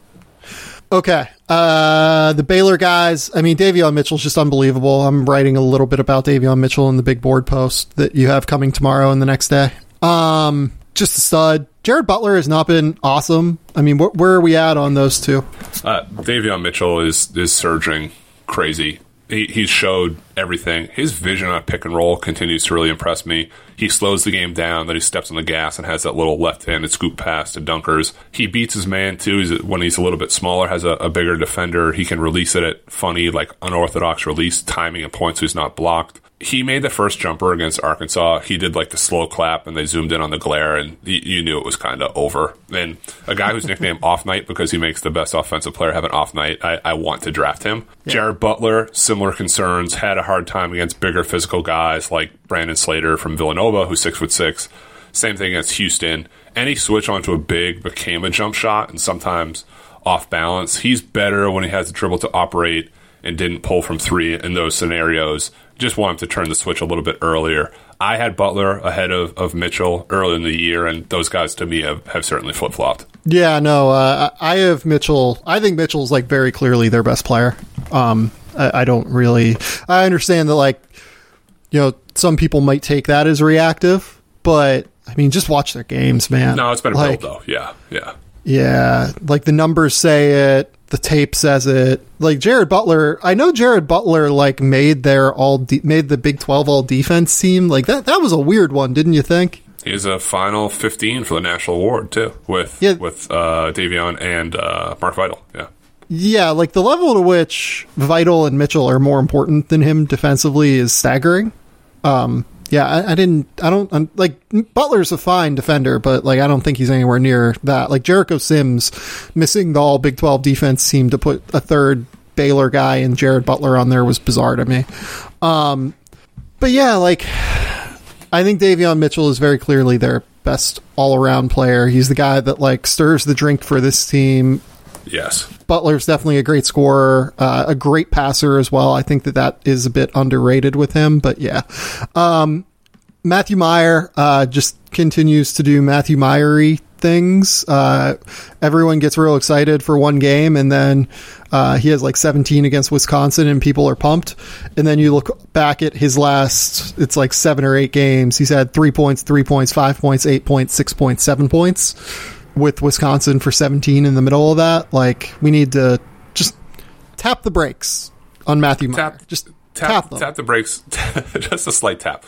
Okay. Uh, the Baylor guys, I mean, Davion Mitchell's just unbelievable. I'm writing a little bit about Davion Mitchell in the big board post that you have coming tomorrow and the next day. Um, just a stud. Jared Butler has not been awesome. I mean, wh- where are we at on those two? Uh, Davion Mitchell is is surging crazy. He, he's showed everything. His vision on pick and roll continues to really impress me. He slows the game down, then he steps on the gas and has that little left-handed scoop pass to dunkers. He beats his man too. He's, when he's a little bit smaller, has a, a bigger defender. He can release it at funny, like unorthodox release timing and points. So he's not blocked. He made the first jumper against Arkansas. He did like the slow clap, and they zoomed in on the glare, and you, you knew it was kind of over. And a guy who's nicknamed Off Night because he makes the best offensive player have an off night, I, I want to draft him. Yeah. Jared Butler, similar concerns, had a hard time against bigger physical guys like Brandon Slater from Villanova, who's six foot six. Same thing against Houston. Any switch onto a big became a jump shot, and sometimes off balance. He's better when he has the dribble to operate and didn't pull from three in those scenarios. Just want him to turn the switch a little bit earlier. I had Butler ahead of, of Mitchell early in the year, and those guys to me have, have certainly flip flopped. Yeah, no, uh, I have Mitchell. I think Mitchell's like very clearly their best player. Um, I, I don't really. I understand that, like, you know, some people might take that as reactive, but I mean, just watch their games, man. No, it's been like, build, though. Yeah, yeah. Yeah, like the numbers say it, the tape says it. Like Jared Butler, I know Jared Butler like made their all de- made the Big 12 all defense team. Like that that was a weird one, didn't you think? He's a final 15 for the national award too with yeah. with uh Davion and uh Mark Vital. Yeah. Yeah, like the level to which Vital and Mitchell are more important than him defensively is staggering. Um yeah, I, I, didn't. I don't I'm, like Butler's a fine defender, but like I don't think he's anywhere near that. Like Jericho Sims missing the All Big Twelve defense seemed to put a third Baylor guy and Jared Butler on there was bizarre to me. Um, but yeah, like I think Davion Mitchell is very clearly their best all around player. He's the guy that like stirs the drink for this team Yes. Butler's definitely a great scorer, uh, a great passer as well. I think that that is a bit underrated with him, but yeah. Um, Matthew Mayer uh, just continues to do Matthew Mayery things. Uh, everyone gets real excited for one game, and then uh, he has like 17 against Wisconsin, and people are pumped. And then you look back at his last, it's like seven or eight games. He's had three points, three points, five points, eight points, six points, seven points with Wisconsin for 17 in the middle of that. Like we need to just tap the brakes on Matthew Mayer. Tap, just tap, tap. Tap the brakes, just a slight tap.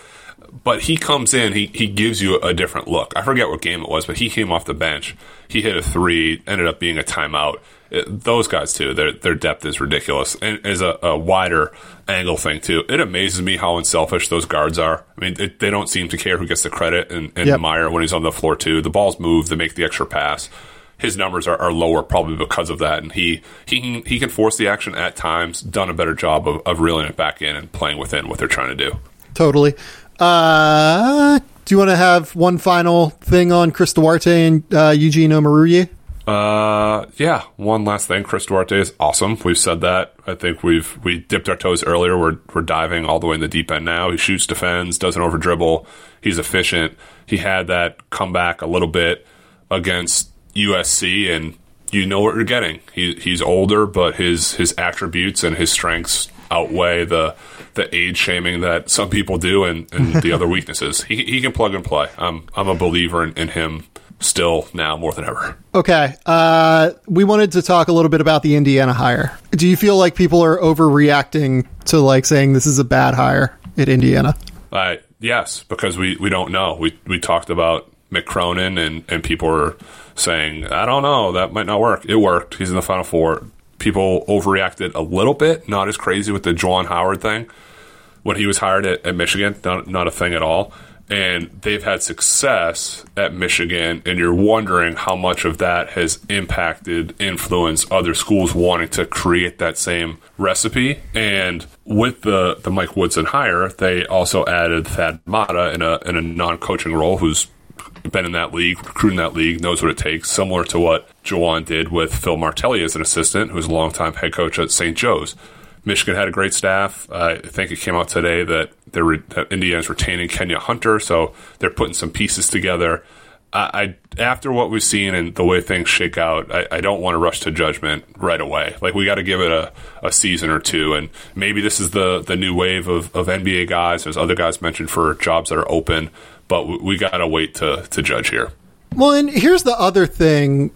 But he comes in, he, he gives you a different look. I forget what game it was, but he came off the bench. He hit a three, ended up being a timeout those guys too, their their depth is ridiculous, and is a, a, wider angle thing too. It amazes me how unselfish those guards are. I mean, it, they don't seem to care who gets the credit. And, and yep. Mayer when he's on the floor too, the balls move, they make the extra pass. His numbers are, are lower probably because of that, and he he can, he can force the action at times. Done a better job of, of reeling it back in and playing within what they're trying to do. Totally. Uh, do you want to have one final thing on Chris Duarte and uh, Eugene Omoruyi? Uh, yeah. One last thing, Chris Duarte is awesome. We've said that. I think we've we dipped our toes earlier. We're we're diving all the way in the deep end now. He shoots, defends, doesn't over dribble. He's efficient. He had that comeback a little bit against USC, and you know what you're getting. He he's older, but his his attributes and his strengths outweigh the the age shaming that some people do and, and the other weaknesses. He he can plug and play. I'm I'm a believer in, in him still now more than ever. Okay. Uh, we wanted to talk a little bit about the Indiana hire. Do you feel like people are overreacting to like saying this is a bad hire at Indiana? Uh, yes, because we, we don't know. We we talked about Mick Cronin and, and people were saying, I don't know, that might not work. It worked. He's in the final four. People overreacted a little bit, not as crazy with the Juwan Howard thing. When he was hired at, at Michigan, not, not a thing at all and they've had success at Michigan, and you're wondering how much of that has impacted, influenced other schools wanting to create that same recipe. And with the the Mike Woodson hire, they also added Thad Matta in a in a non coaching role, who's been in that league, recruiting that league, knows what it takes, similar to what Juwan did with Phil Martelli as an assistant, who's a longtime head coach at St. Joe's. Michigan had a great staff. I think it came out today that they're re- Indiana's retaining Kenya Hunter, so they're putting some pieces together. I, I after what we've seen and the way things shake out, I, I don't want to rush to judgment right away. Like we got to give it a, a season or two, and maybe this is the the new wave of, of NBA guys. There's other guys mentioned for jobs that are open, but we, we got to wait to to judge here. Well, and here's the other thing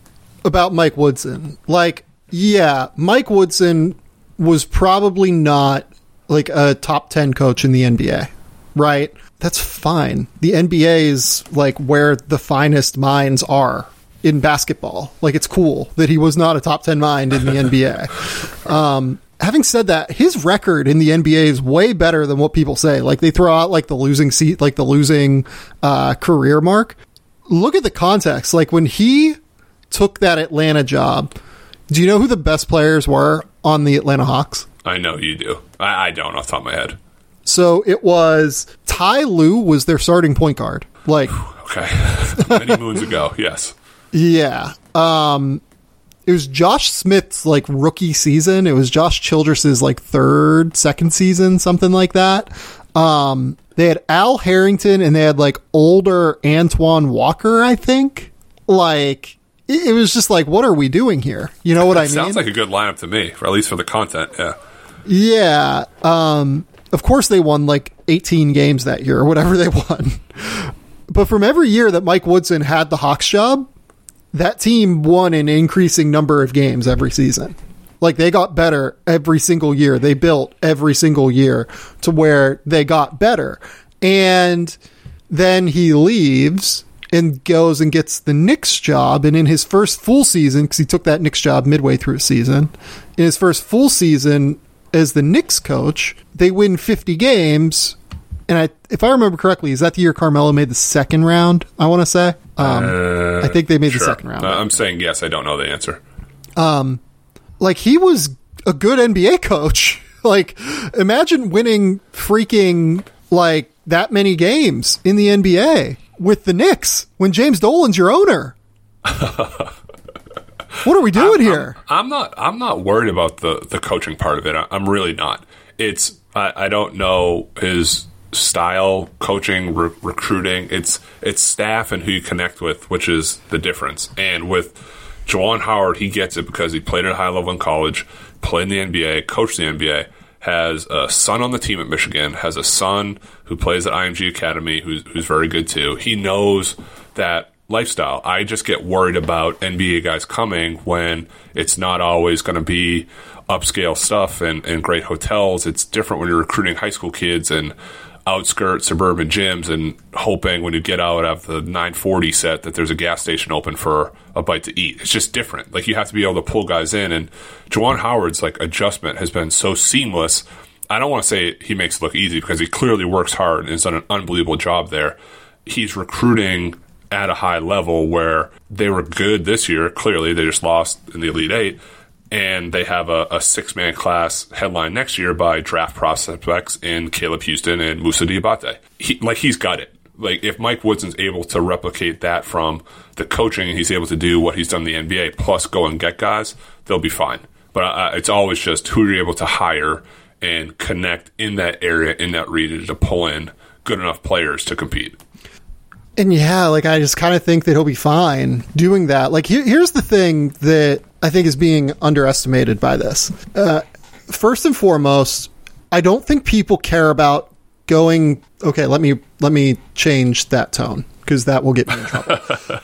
about Mike Woodson. Like, yeah, Mike Woodson was probably not like a top 10 coach in the NBA, right? That's fine. The NBA is like where the finest minds are in basketball. Like it's cool that he was not a top 10 mind in the NBA. Um, having said that, his record in the NBA is way better than what people say. Like they throw out like the losing seat, like the losing uh, career mark. Look at the context. Like when he took that Atlanta job, do you know who the best players were on the Atlanta Hawks? I know you do. I, I don't off the top of my head. So it was Ty Lue was their starting point guard. Like Okay. Many moons ago, yes. Yeah. Um it was Josh Smith's like rookie season. It was Josh Childress's like third, second season, something like that. Um they had Al Harrington and they had like older Antoine Walker, I think. Like it, it was just like, what are we doing here? You know what I mean? Sounds like a good lineup to me, or at least for the content. Yeah. Yeah. Um, of course, they won like 18 games that year or whatever they won. But from every year that Mike Woodson had the Hawks job, that team won an increasing number of games every season. Like they got better every single year. They built every single year to where they got better. And then he leaves and goes and gets the Knicks job. And in his first full season, because he took that Knicks job midway through a season, in his first full season as the Knicks coach, they win 50 games. And I, if I remember correctly, is that the year Carmelo made the second round? I want to say. Um, Uh, I think they made the second round. Uh, I'm saying yes. I don't know the answer. Um, like he was a good NBA coach. like imagine winning freaking like that many games in the NBA with the Knicks when James Dolan's your owner. what are we doing here? I'm not. I'm not worried about the the coaching part of it. I, I'm really not. It's. I, I don't know his style, coaching, re- recruiting. It's it's staff and who you connect with, which is the difference. And with Juwan Howard, he gets it because he played at a high level in college, played in the NBA, coached the NBA. Has a son on the team at Michigan. Has a son who plays at IMG Academy, who's who's very good too. He knows that lifestyle. I just get worried about NBA guys coming when it's not always going to be upscale stuff and, and great hotels. It's different when you're recruiting high school kids and outskirts suburban gyms and hoping when you get out of the 940 set that there's a gas station open for a bite to eat. It's just different. Like you have to be able to pull guys in and Juwan Howard's like adjustment has been so seamless. I don't want to say he makes it look easy because he clearly works hard and has done an unbelievable job there. He's recruiting at a high level where they were good this year. Clearly, they just lost in the Elite Eight, and they have a, a six man class headline next year by draft prospects in Caleb Houston and Moussa Diabate. He, like he's got it. Like if Mike Woodson's able to replicate that from the coaching, and he's able to do what he's done in the NBA, plus go and get guys, they'll be fine. But uh, it's always just who you're able to hire and connect in that area, in that region, to pull in good enough players to compete. And yeah, like I just kind of think that he'll be fine doing that. Like here, here's the thing that I think is being underestimated by this. Uh, first and foremost, I don't think people care about going. Okay, let me let me change that tone because that will get me in trouble.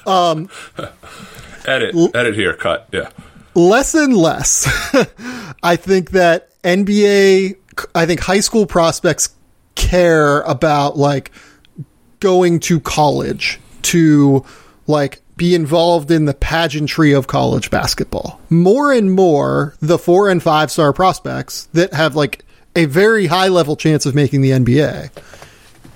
Edit, edit here, cut. Yeah. less and less. I think that NBA, I think high school prospects care about like going to college to like be involved in the pageantry of college basketball. More and more, the four and five star prospects that have like a very high level chance of making the NBA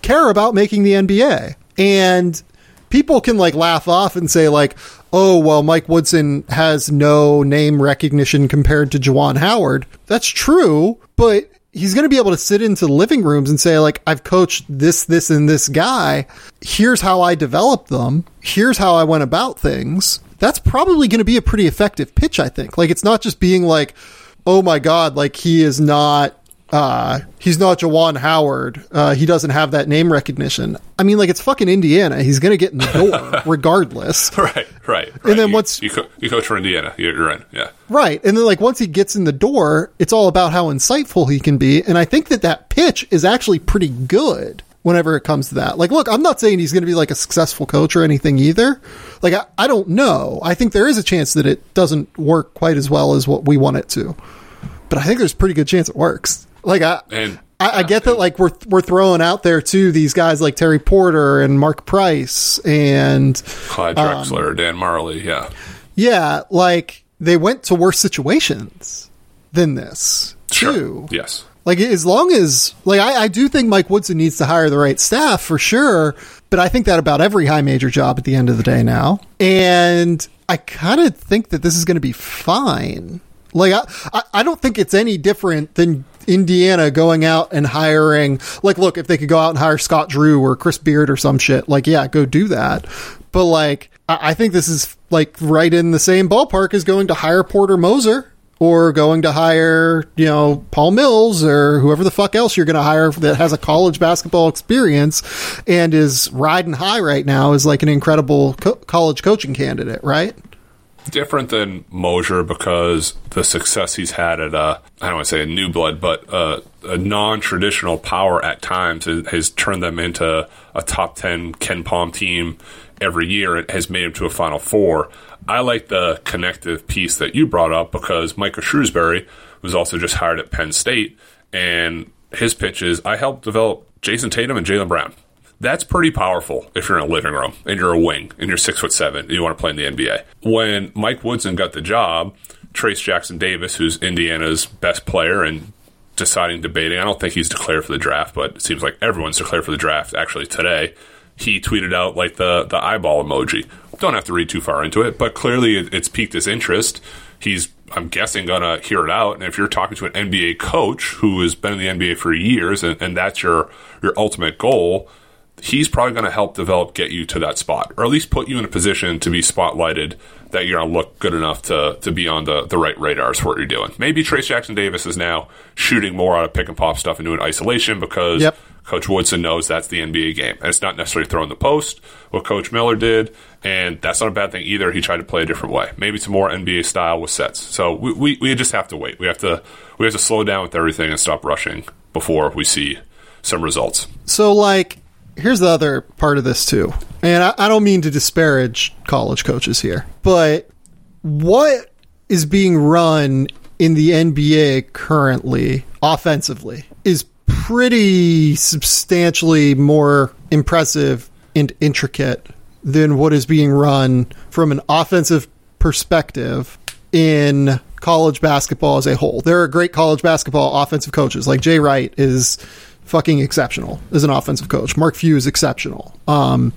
care about making the NBA. And people can like laugh off and say like, "Oh, well, Mike Woodson has no name recognition compared to Juwan Howard." That's true, but he's going to be able to sit into living rooms and say like, "I've coached this, this, and this guy. Here's how I developed them. Here's how I went about things." That's probably going to be a pretty effective pitch, I think. Like, it's not just being like, "Oh my god, like he is not." Uh, he's not Juwan Howard. Uh, he doesn't have that name recognition. I mean, like it's fucking Indiana. He's gonna get in the door regardless, Right, right. right. And then you, once- you, co- you coach for Indiana, you're, you're in. Yeah. right? And then like once he gets in the door, it's all about how insightful he can be. And I think that that pitch is actually pretty good whenever it comes to that. Like, look, I'm not saying he's going to be like a successful coach or anything either. Like, I, I don't know. I think there is a chance that it doesn't work quite as well as what we want it to, but I think there's a pretty good chance it works. Like, I. And I, I get that, like we're we're throwing out there too these guys like Terry Porter and Mark Price, and Clyde Um, Drexler, Dan Majerle. Yeah. yeah, like they went to worse situations than this, too. Sure. Yes. Like as long as like I, I do think Mike Woodson needs to hire the right staff for sure, but I think that about every high major job at the end of the day now. And I kind of think that this is going to be fine. Like I, I, I don't think it's any different than Indiana going out and hiring. Like, look, if they could go out and hire Scott Drew or Chris Beard or some shit, like, yeah, go do that. But like, I, I think this is like right in the same ballpark as going to hire Porter Moser or going to hire, you know, Paul Mills or whoever the fuck else you're going to hire that has a college basketball experience and is riding high right now is like an incredible co- college coaching candidate, right? Different than Moser because the success he's had at a I don't want to say a new blood, but a, a non-traditional power at times has, has, turned them into a top ten KenPom team every year. It has made them to a Final Four. I like the connective piece that you brought up because Micah Shrewsberry was also just hired at Penn State, and his pitches I helped develop Jayson Tatum and Jaylen Brown that's pretty powerful if you're in a living room and you're a wing and you're six foot seven and you want to play in the NBA. When Mike Woodson got the job, Trayce Jackson Davis, who's Indiana's best player and deciding, debating, I don't think he's declared for the draft, but it seems like everyone's declared for the draft actually today. He tweeted out like the, the eyeball emoji. Don't have to read too far into it, but clearly it's piqued his interest. He's, I'm guessing, gonna hear it out. And if you're talking to an NBA coach who has been in the NBA for years and, and that's your your ultimate goal, he's probably going to help develop get you to that spot, or at least put you in a position to be spotlighted that you're going to look good enough to to be on the, the right radars for what you're doing. Maybe Trayce Jackson Davis is now shooting more out of pick and pop stuff and doing isolation because yep. Coach Woodson knows that's the NBA game. And it's not necessarily throwing the post, what Coach Miller did, and that's not a bad thing either. He tried to play a different way. Maybe it's more NBA style with sets. So we, we, we just have to wait. We have to we have to slow down with everything and stop rushing before we see some results. So like here's the other part of this too, and I, I don't mean to disparage college coaches here, but what is being run in the NBA currently offensively is pretty substantially more impressive and intricate than what is being run from an offensive perspective in college basketball as a whole. There are great college basketball offensive coaches like Jay Wright is fucking exceptional as an offensive coach. Mark Few is exceptional. Um,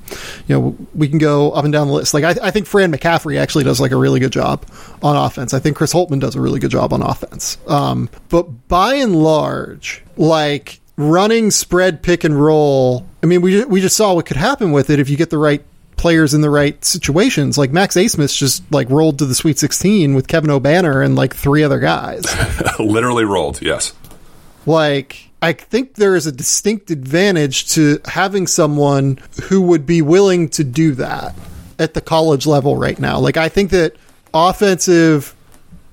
you know, we can go up and down the list. Like I, I, think Fran McCaffery actually does like a really good job on offense. I think Chris Holtmann does a really good job on offense. Um, but by and large, like running spread pick and roll. I mean, we we just saw what could happen with it if you get the right players in the right situations. Like Max Abmas just like rolled to the Sweet 16 with Kevin Obanor and like three other guys. Literally rolled, yes. Like I think there is a distinct advantage to having someone who would be willing to do that at the college level right now. Like, I think that offensive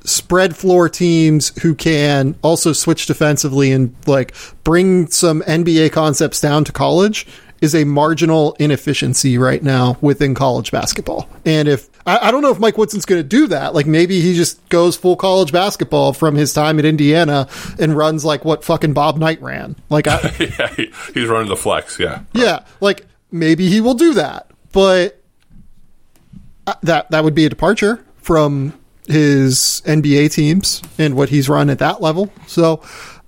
spread floor teams who can also switch defensively and like bring some NBA concepts down to college is a marginal inefficiency right now within college basketball. And if I, I don't know if Mike Woodson's going to do that, like maybe he just goes full college basketball from his time at Indiana and runs like what fucking Bob Knight ran. Like, I, yeah, he, he's running the flex. Yeah, yeah, like maybe he will do that, but uh, that that would be a departure from his NBA teams and what he's run at that level. So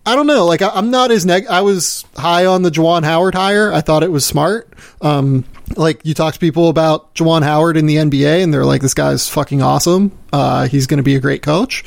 I don't know. Like I, am not as neg. I was high on the Juwan Howard hire. I thought it was smart. Um, like you talk to people about Juwan Howard in the NBA, and they're like, "This guy's fucking awesome. Uh, he's going to be a great coach."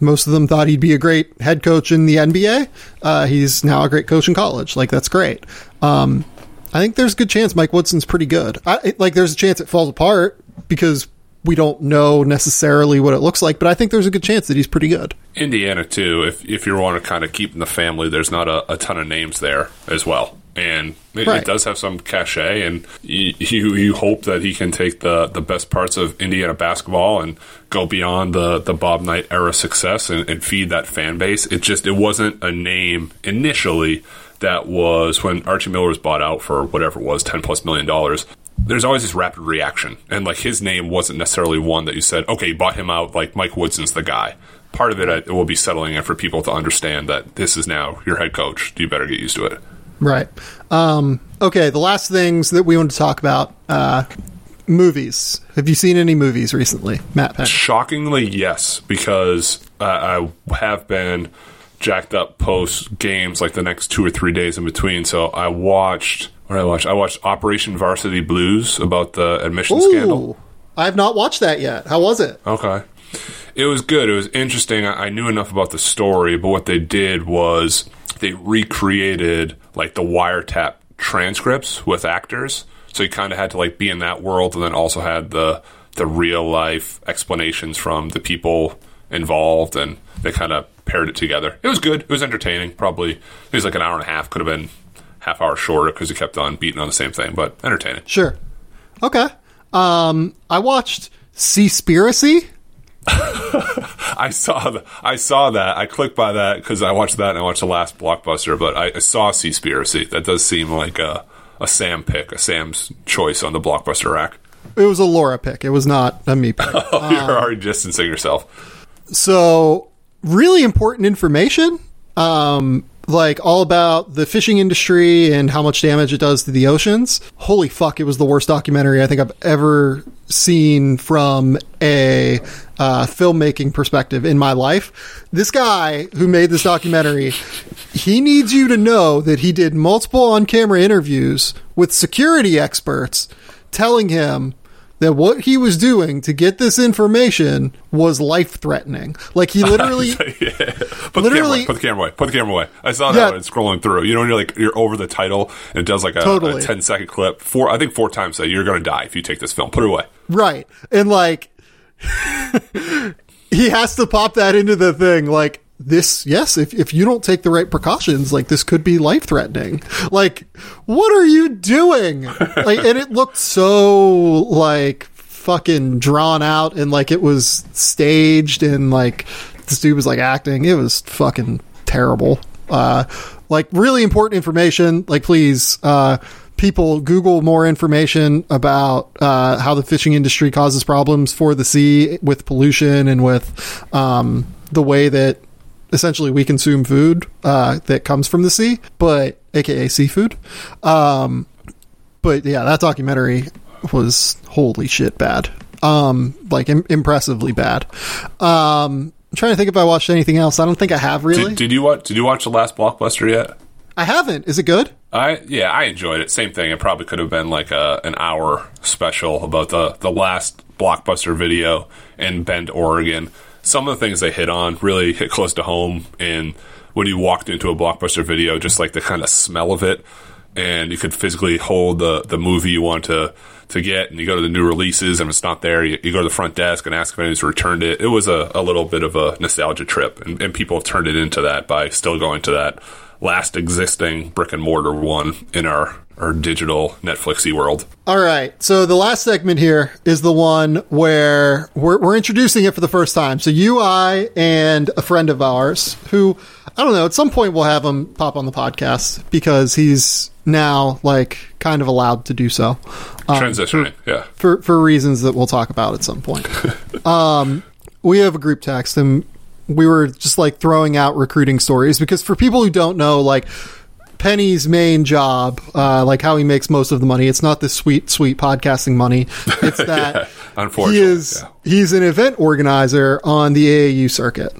Most of them thought he'd be a great head coach in the NBA. Uh, he's now a great coach in college. Like that's great. Um, I think there's a good chance Mike Woodson's pretty good. I, like there's a chance it falls apart because we don't know necessarily what it looks like, but I think there's a good chance that he's pretty good. Indiana too. If if you want to kind of keep in the family, there's not a, a ton of names there as well, and it, right. it does have some cachet. And you, you, you hope that he can take the the best parts of Indiana basketball and go beyond the the Bob Knight era success and, and feed that fan base. It just it wasn't a name initially that was when Archie Miller was bought out for whatever it was, ten plus million dollars there's always this rapid reaction. And like his name wasn't necessarily one that you said, okay, you bought him out like Mike Woodson's the guy. Part of it, it will be settling in for people to understand that this is now your head coach. You better get used to it. Right. Um, okay. The last things that we want to talk about uh, movies. Have you seen any movies recently, Matt? Penn? Shockingly, yes, because uh, I have been jacked up post games like the next two or three days in between. So I watched. What did I watch? I watched Operation Varsity Blues about the admission scandal. I have not watched that yet. How was it? Okay. It was good. It was interesting. I, I knew enough about the story, but what they did was they recreated like the wiretap transcripts with actors. So you kind of had to like be in that world, and then also had the the real life explanations from the people involved, and they kind of paired it together. It was good. It was entertaining. Probably it was like an hour and a half. Could have been half hour shorter because he kept on beating on the same thing, but entertaining. Sure. Okay. Um, I watched Seaspiracy. I saw the, I saw that. I clicked by that because I watched that and I watched the last blockbuster. But I, I saw Seaspiracy. That does seem like a a Sam pick, a Sam's choice on the blockbuster rack. It was a Laura pick. It was not a me pick. Oh, you're already distancing yourself. So, really important information. Um, like all about the fishing industry and how much damage it does to the oceans. Holy fuck, it was the worst documentary I think I've ever seen from a uh, filmmaking perspective in my life. This guy who made this documentary, he needs you to know that he did multiple on camera interviews with security experts telling him that what he was doing to get this information was life threatening. Like he literally, yeah. Put literally, the camera away. Put the camera away. Put the camera away. I saw that yeah. when scrolling through. You know, when you're like you're over the title and it does like a, totally. a 10 second clip. Four, I think four times that you're going to die if you take this film. Put it away. Right, and like he has to pop that into the thing. Like this yes if, if you don't take the right precautions like this could be life threatening like what are you doing? Like and it looked so like fucking drawn out and like it was staged and like this dude was like acting. It was fucking terrible. Uh like really important information. Like please uh people google more information about uh, how the fishing industry causes problems for the sea with pollution and with um, the way that essentially we consume food uh, that comes from the sea, but aka seafood. Um, but yeah, that documentary was holy shit bad. Um, like Im- impressively bad. Um, I'm trying to think if I watched anything else. I don't think I have really. Did, did you watch? Did you watch the last blockbuster yet? I haven't. Is it good? I yeah, I enjoyed it. Same thing. It probably could have been like a an hour special about the the last blockbuster video in Bend, Oregon some of the things they hit on really hit close to home. And when you walked into a blockbuster video, just like the kind of smell of it, and you could physically hold the the movie you want to to get, and you go to the new releases, and it's not there. You, you go to the front desk and ask if anyone's returned it. It was a, a little bit of a nostalgia trip, and, and people have turned it into that by still going to that last existing brick and mortar one in our our digital Netflixy world. All right. So the last segment here is the one where we're, we're introducing it for the first time. So you, I, and a friend of ours who I don't know. At some point, we'll have him pop on the podcast because he's now like kind of allowed to do so. Um, Transitioning, yeah, for for reasons that we'll talk about at some point. um, we have a group text, and we were just like throwing out recruiting stories because for people who don't know, like Penny's main job, uh, like how he makes most of the money. It's not the sweet, sweet podcasting money. It's that yeah, unfortunately, he is yeah. he's an event organizer on the AAU circuit.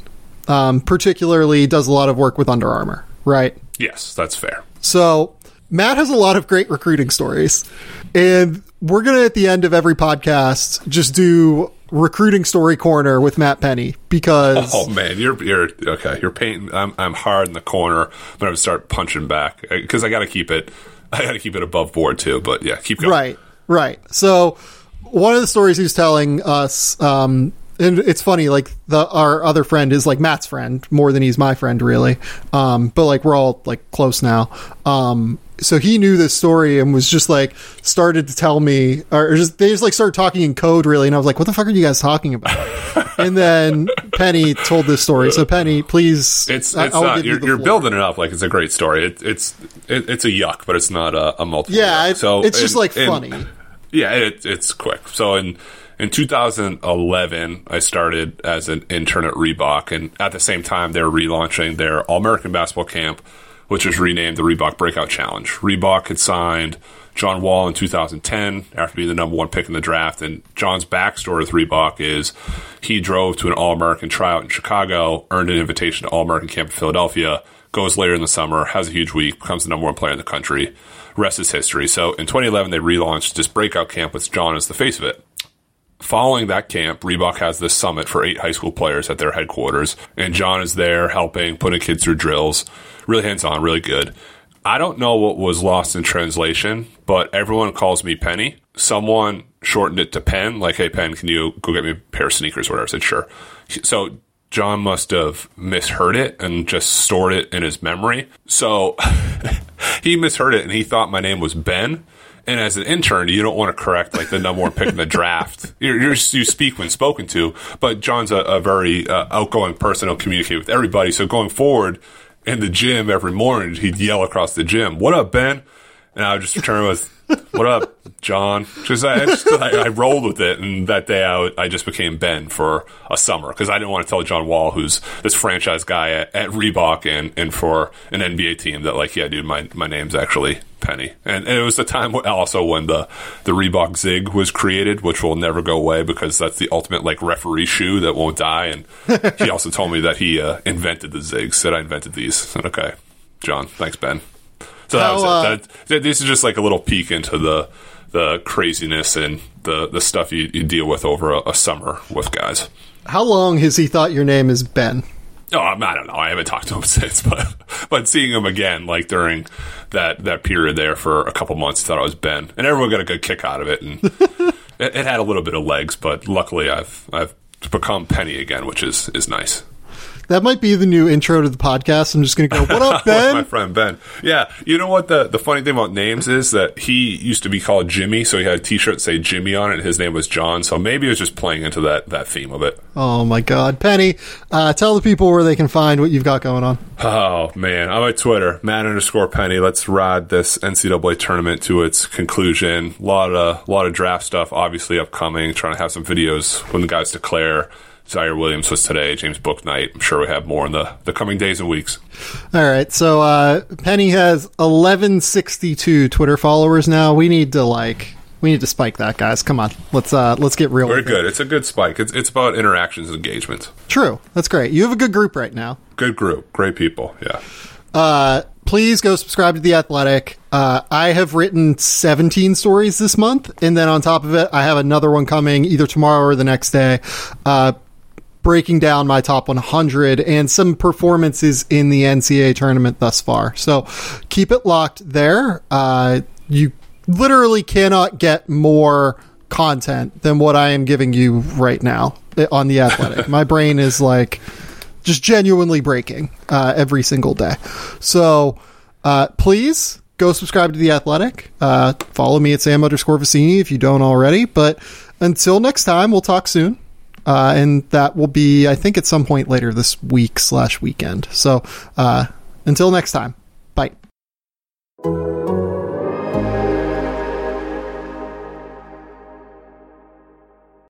Um, particularly, does a lot of work with Under Armour. Right? Yes, that's fair. So Matt has a lot of great recruiting stories, and we're gonna at the end of every podcast just do recruiting story corner with Matt Penny because oh man, you're you're okay. You're painting. I'm I'm hard in the corner. I'm gonna start punching back because I got to keep it. I got to keep it above board too. But yeah, keep going. Right, right. So one of the stories he's telling us, um, and it's funny. Like the our other friend is like Matt's friend more than he's my friend, really. Um, but like we're all like close now. Um, so he knew this story and was just like started to tell me or just they just like started talking in code really and I was like what the fuck are you guys talking about? And then Penny told this story. So Penny please it's, it's not you're, you you're building it up like it's a great story. It, it's it, it's a yuck but it's not a, a multiple yeah it, so it's just like funny. Yeah it, it's quick. So in in 2011, I started as an intern at Reebok, and at the same time, they're relaunching their All American Basketball Camp which was renamed the Reebok Breakout Challenge. Reebok had signed John Wall in 2010 after being the number one pick in the draft. And John's backstory with Reebok is he drove to an All American tryout in Chicago, earned an invitation to All American camp in Philadelphia, goes later in the summer, has a huge week, becomes the number one player in the country. Rest is history. So in 2011, they relaunched this breakout camp with John as the face of it. Following that camp, Reebok has this summit for eight high school players at their headquarters, and John is there helping, putting kids through drills. Really hands on, really good. I don't know what was lost in translation, but everyone calls me Penny. Someone shortened it to Pen, like, hey, Pen, can you go get me a pair of sneakers or whatever? I said, sure. So John must have misheard it and just stored it in his memory. So he misheard it and he thought my name was Ben. And as an intern, you don't want to correct like the number one pick in the draft. You're, you're, you speak when spoken to, but John's a, a very uh, outgoing person. He'll communicate with everybody. So going forward, in the gym every morning, he'd yell across the gym, "What up, Ben?" And I would just return with, "What up, John?" Because I, I, I, rolled with it, and that day I, I just became Ben for a summer because I didn't want to tell John Wall, who's this franchise guy at, at Reebok and and for an NBA team, that like, yeah, dude, my my name's actually penny. And, and, it was the time also when the the Reebok Zig was created, which will never go away because that's the ultimate like referee shoe that won't die. And he also told me that he uh, invented the Zigs. Said I invented these. Said, okay, John, thanks, Ben. So that was uh, it. That, this is just like a little peek into the the craziness and the the stuff you, you deal with over a, a summer with guys. How long has he thought your name is Ben? Oh, I don't know. I haven't talked to him since, but but seeing him again, like during that that period there for a couple months, thought I was Ben, and everyone got a good kick out of it, and it, it, had a little bit of legs, but luckily I've I've become Penny again, which is is nice. That might be the new intro to the podcast. I'm just going to go, "What up, Ben?" my friend Ben. Yeah, you know what the the funny thing about names is that he used to be called Jimmy, so he had a T-shirt say Jimmy on it. His name was John, so maybe it was just playing into that that theme of it. Oh my God, Penny! Uh, tell the people where they can find what you've got going on. Oh man, I'm at Twitter, Matt underscore Penny. Let's ride this NCAA tournament to its conclusion. A lot of a lot of draft stuff, obviously upcoming. Trying to have some videos when the guys declare Ziaire Williams was today, James Bouknight. I'm sure we have more in the, the coming days and weeks. All right. So uh, Penny has 1162 Twitter followers now. We need to like we need to spike that, guys. Come on, let's uh, let's get real. Very good. It. It's a good spike. It's it's about interactions and engagement. True. That's great. You have a good group right now. Good group. Great people. Yeah. Uh, please go subscribe to the Athletic. Uh, I have written 17 stories this month, and then on top of it, I have another one coming either tomorrow or the next day. Uh, breaking down my top 100 and some performances in the NCAA tournament thus far. So keep it locked there. Uh, you literally cannot get more content than what I am giving you right now on the athletic. my brain is like just genuinely breaking uh, every single day. So uh, please go subscribe to the athletic. Uh, follow me at Sam underscore Vecenie if you don't already. But until next time, we'll talk soon uh, and that will be I think at some point later this week slash weekend. So uh, until next time, bye.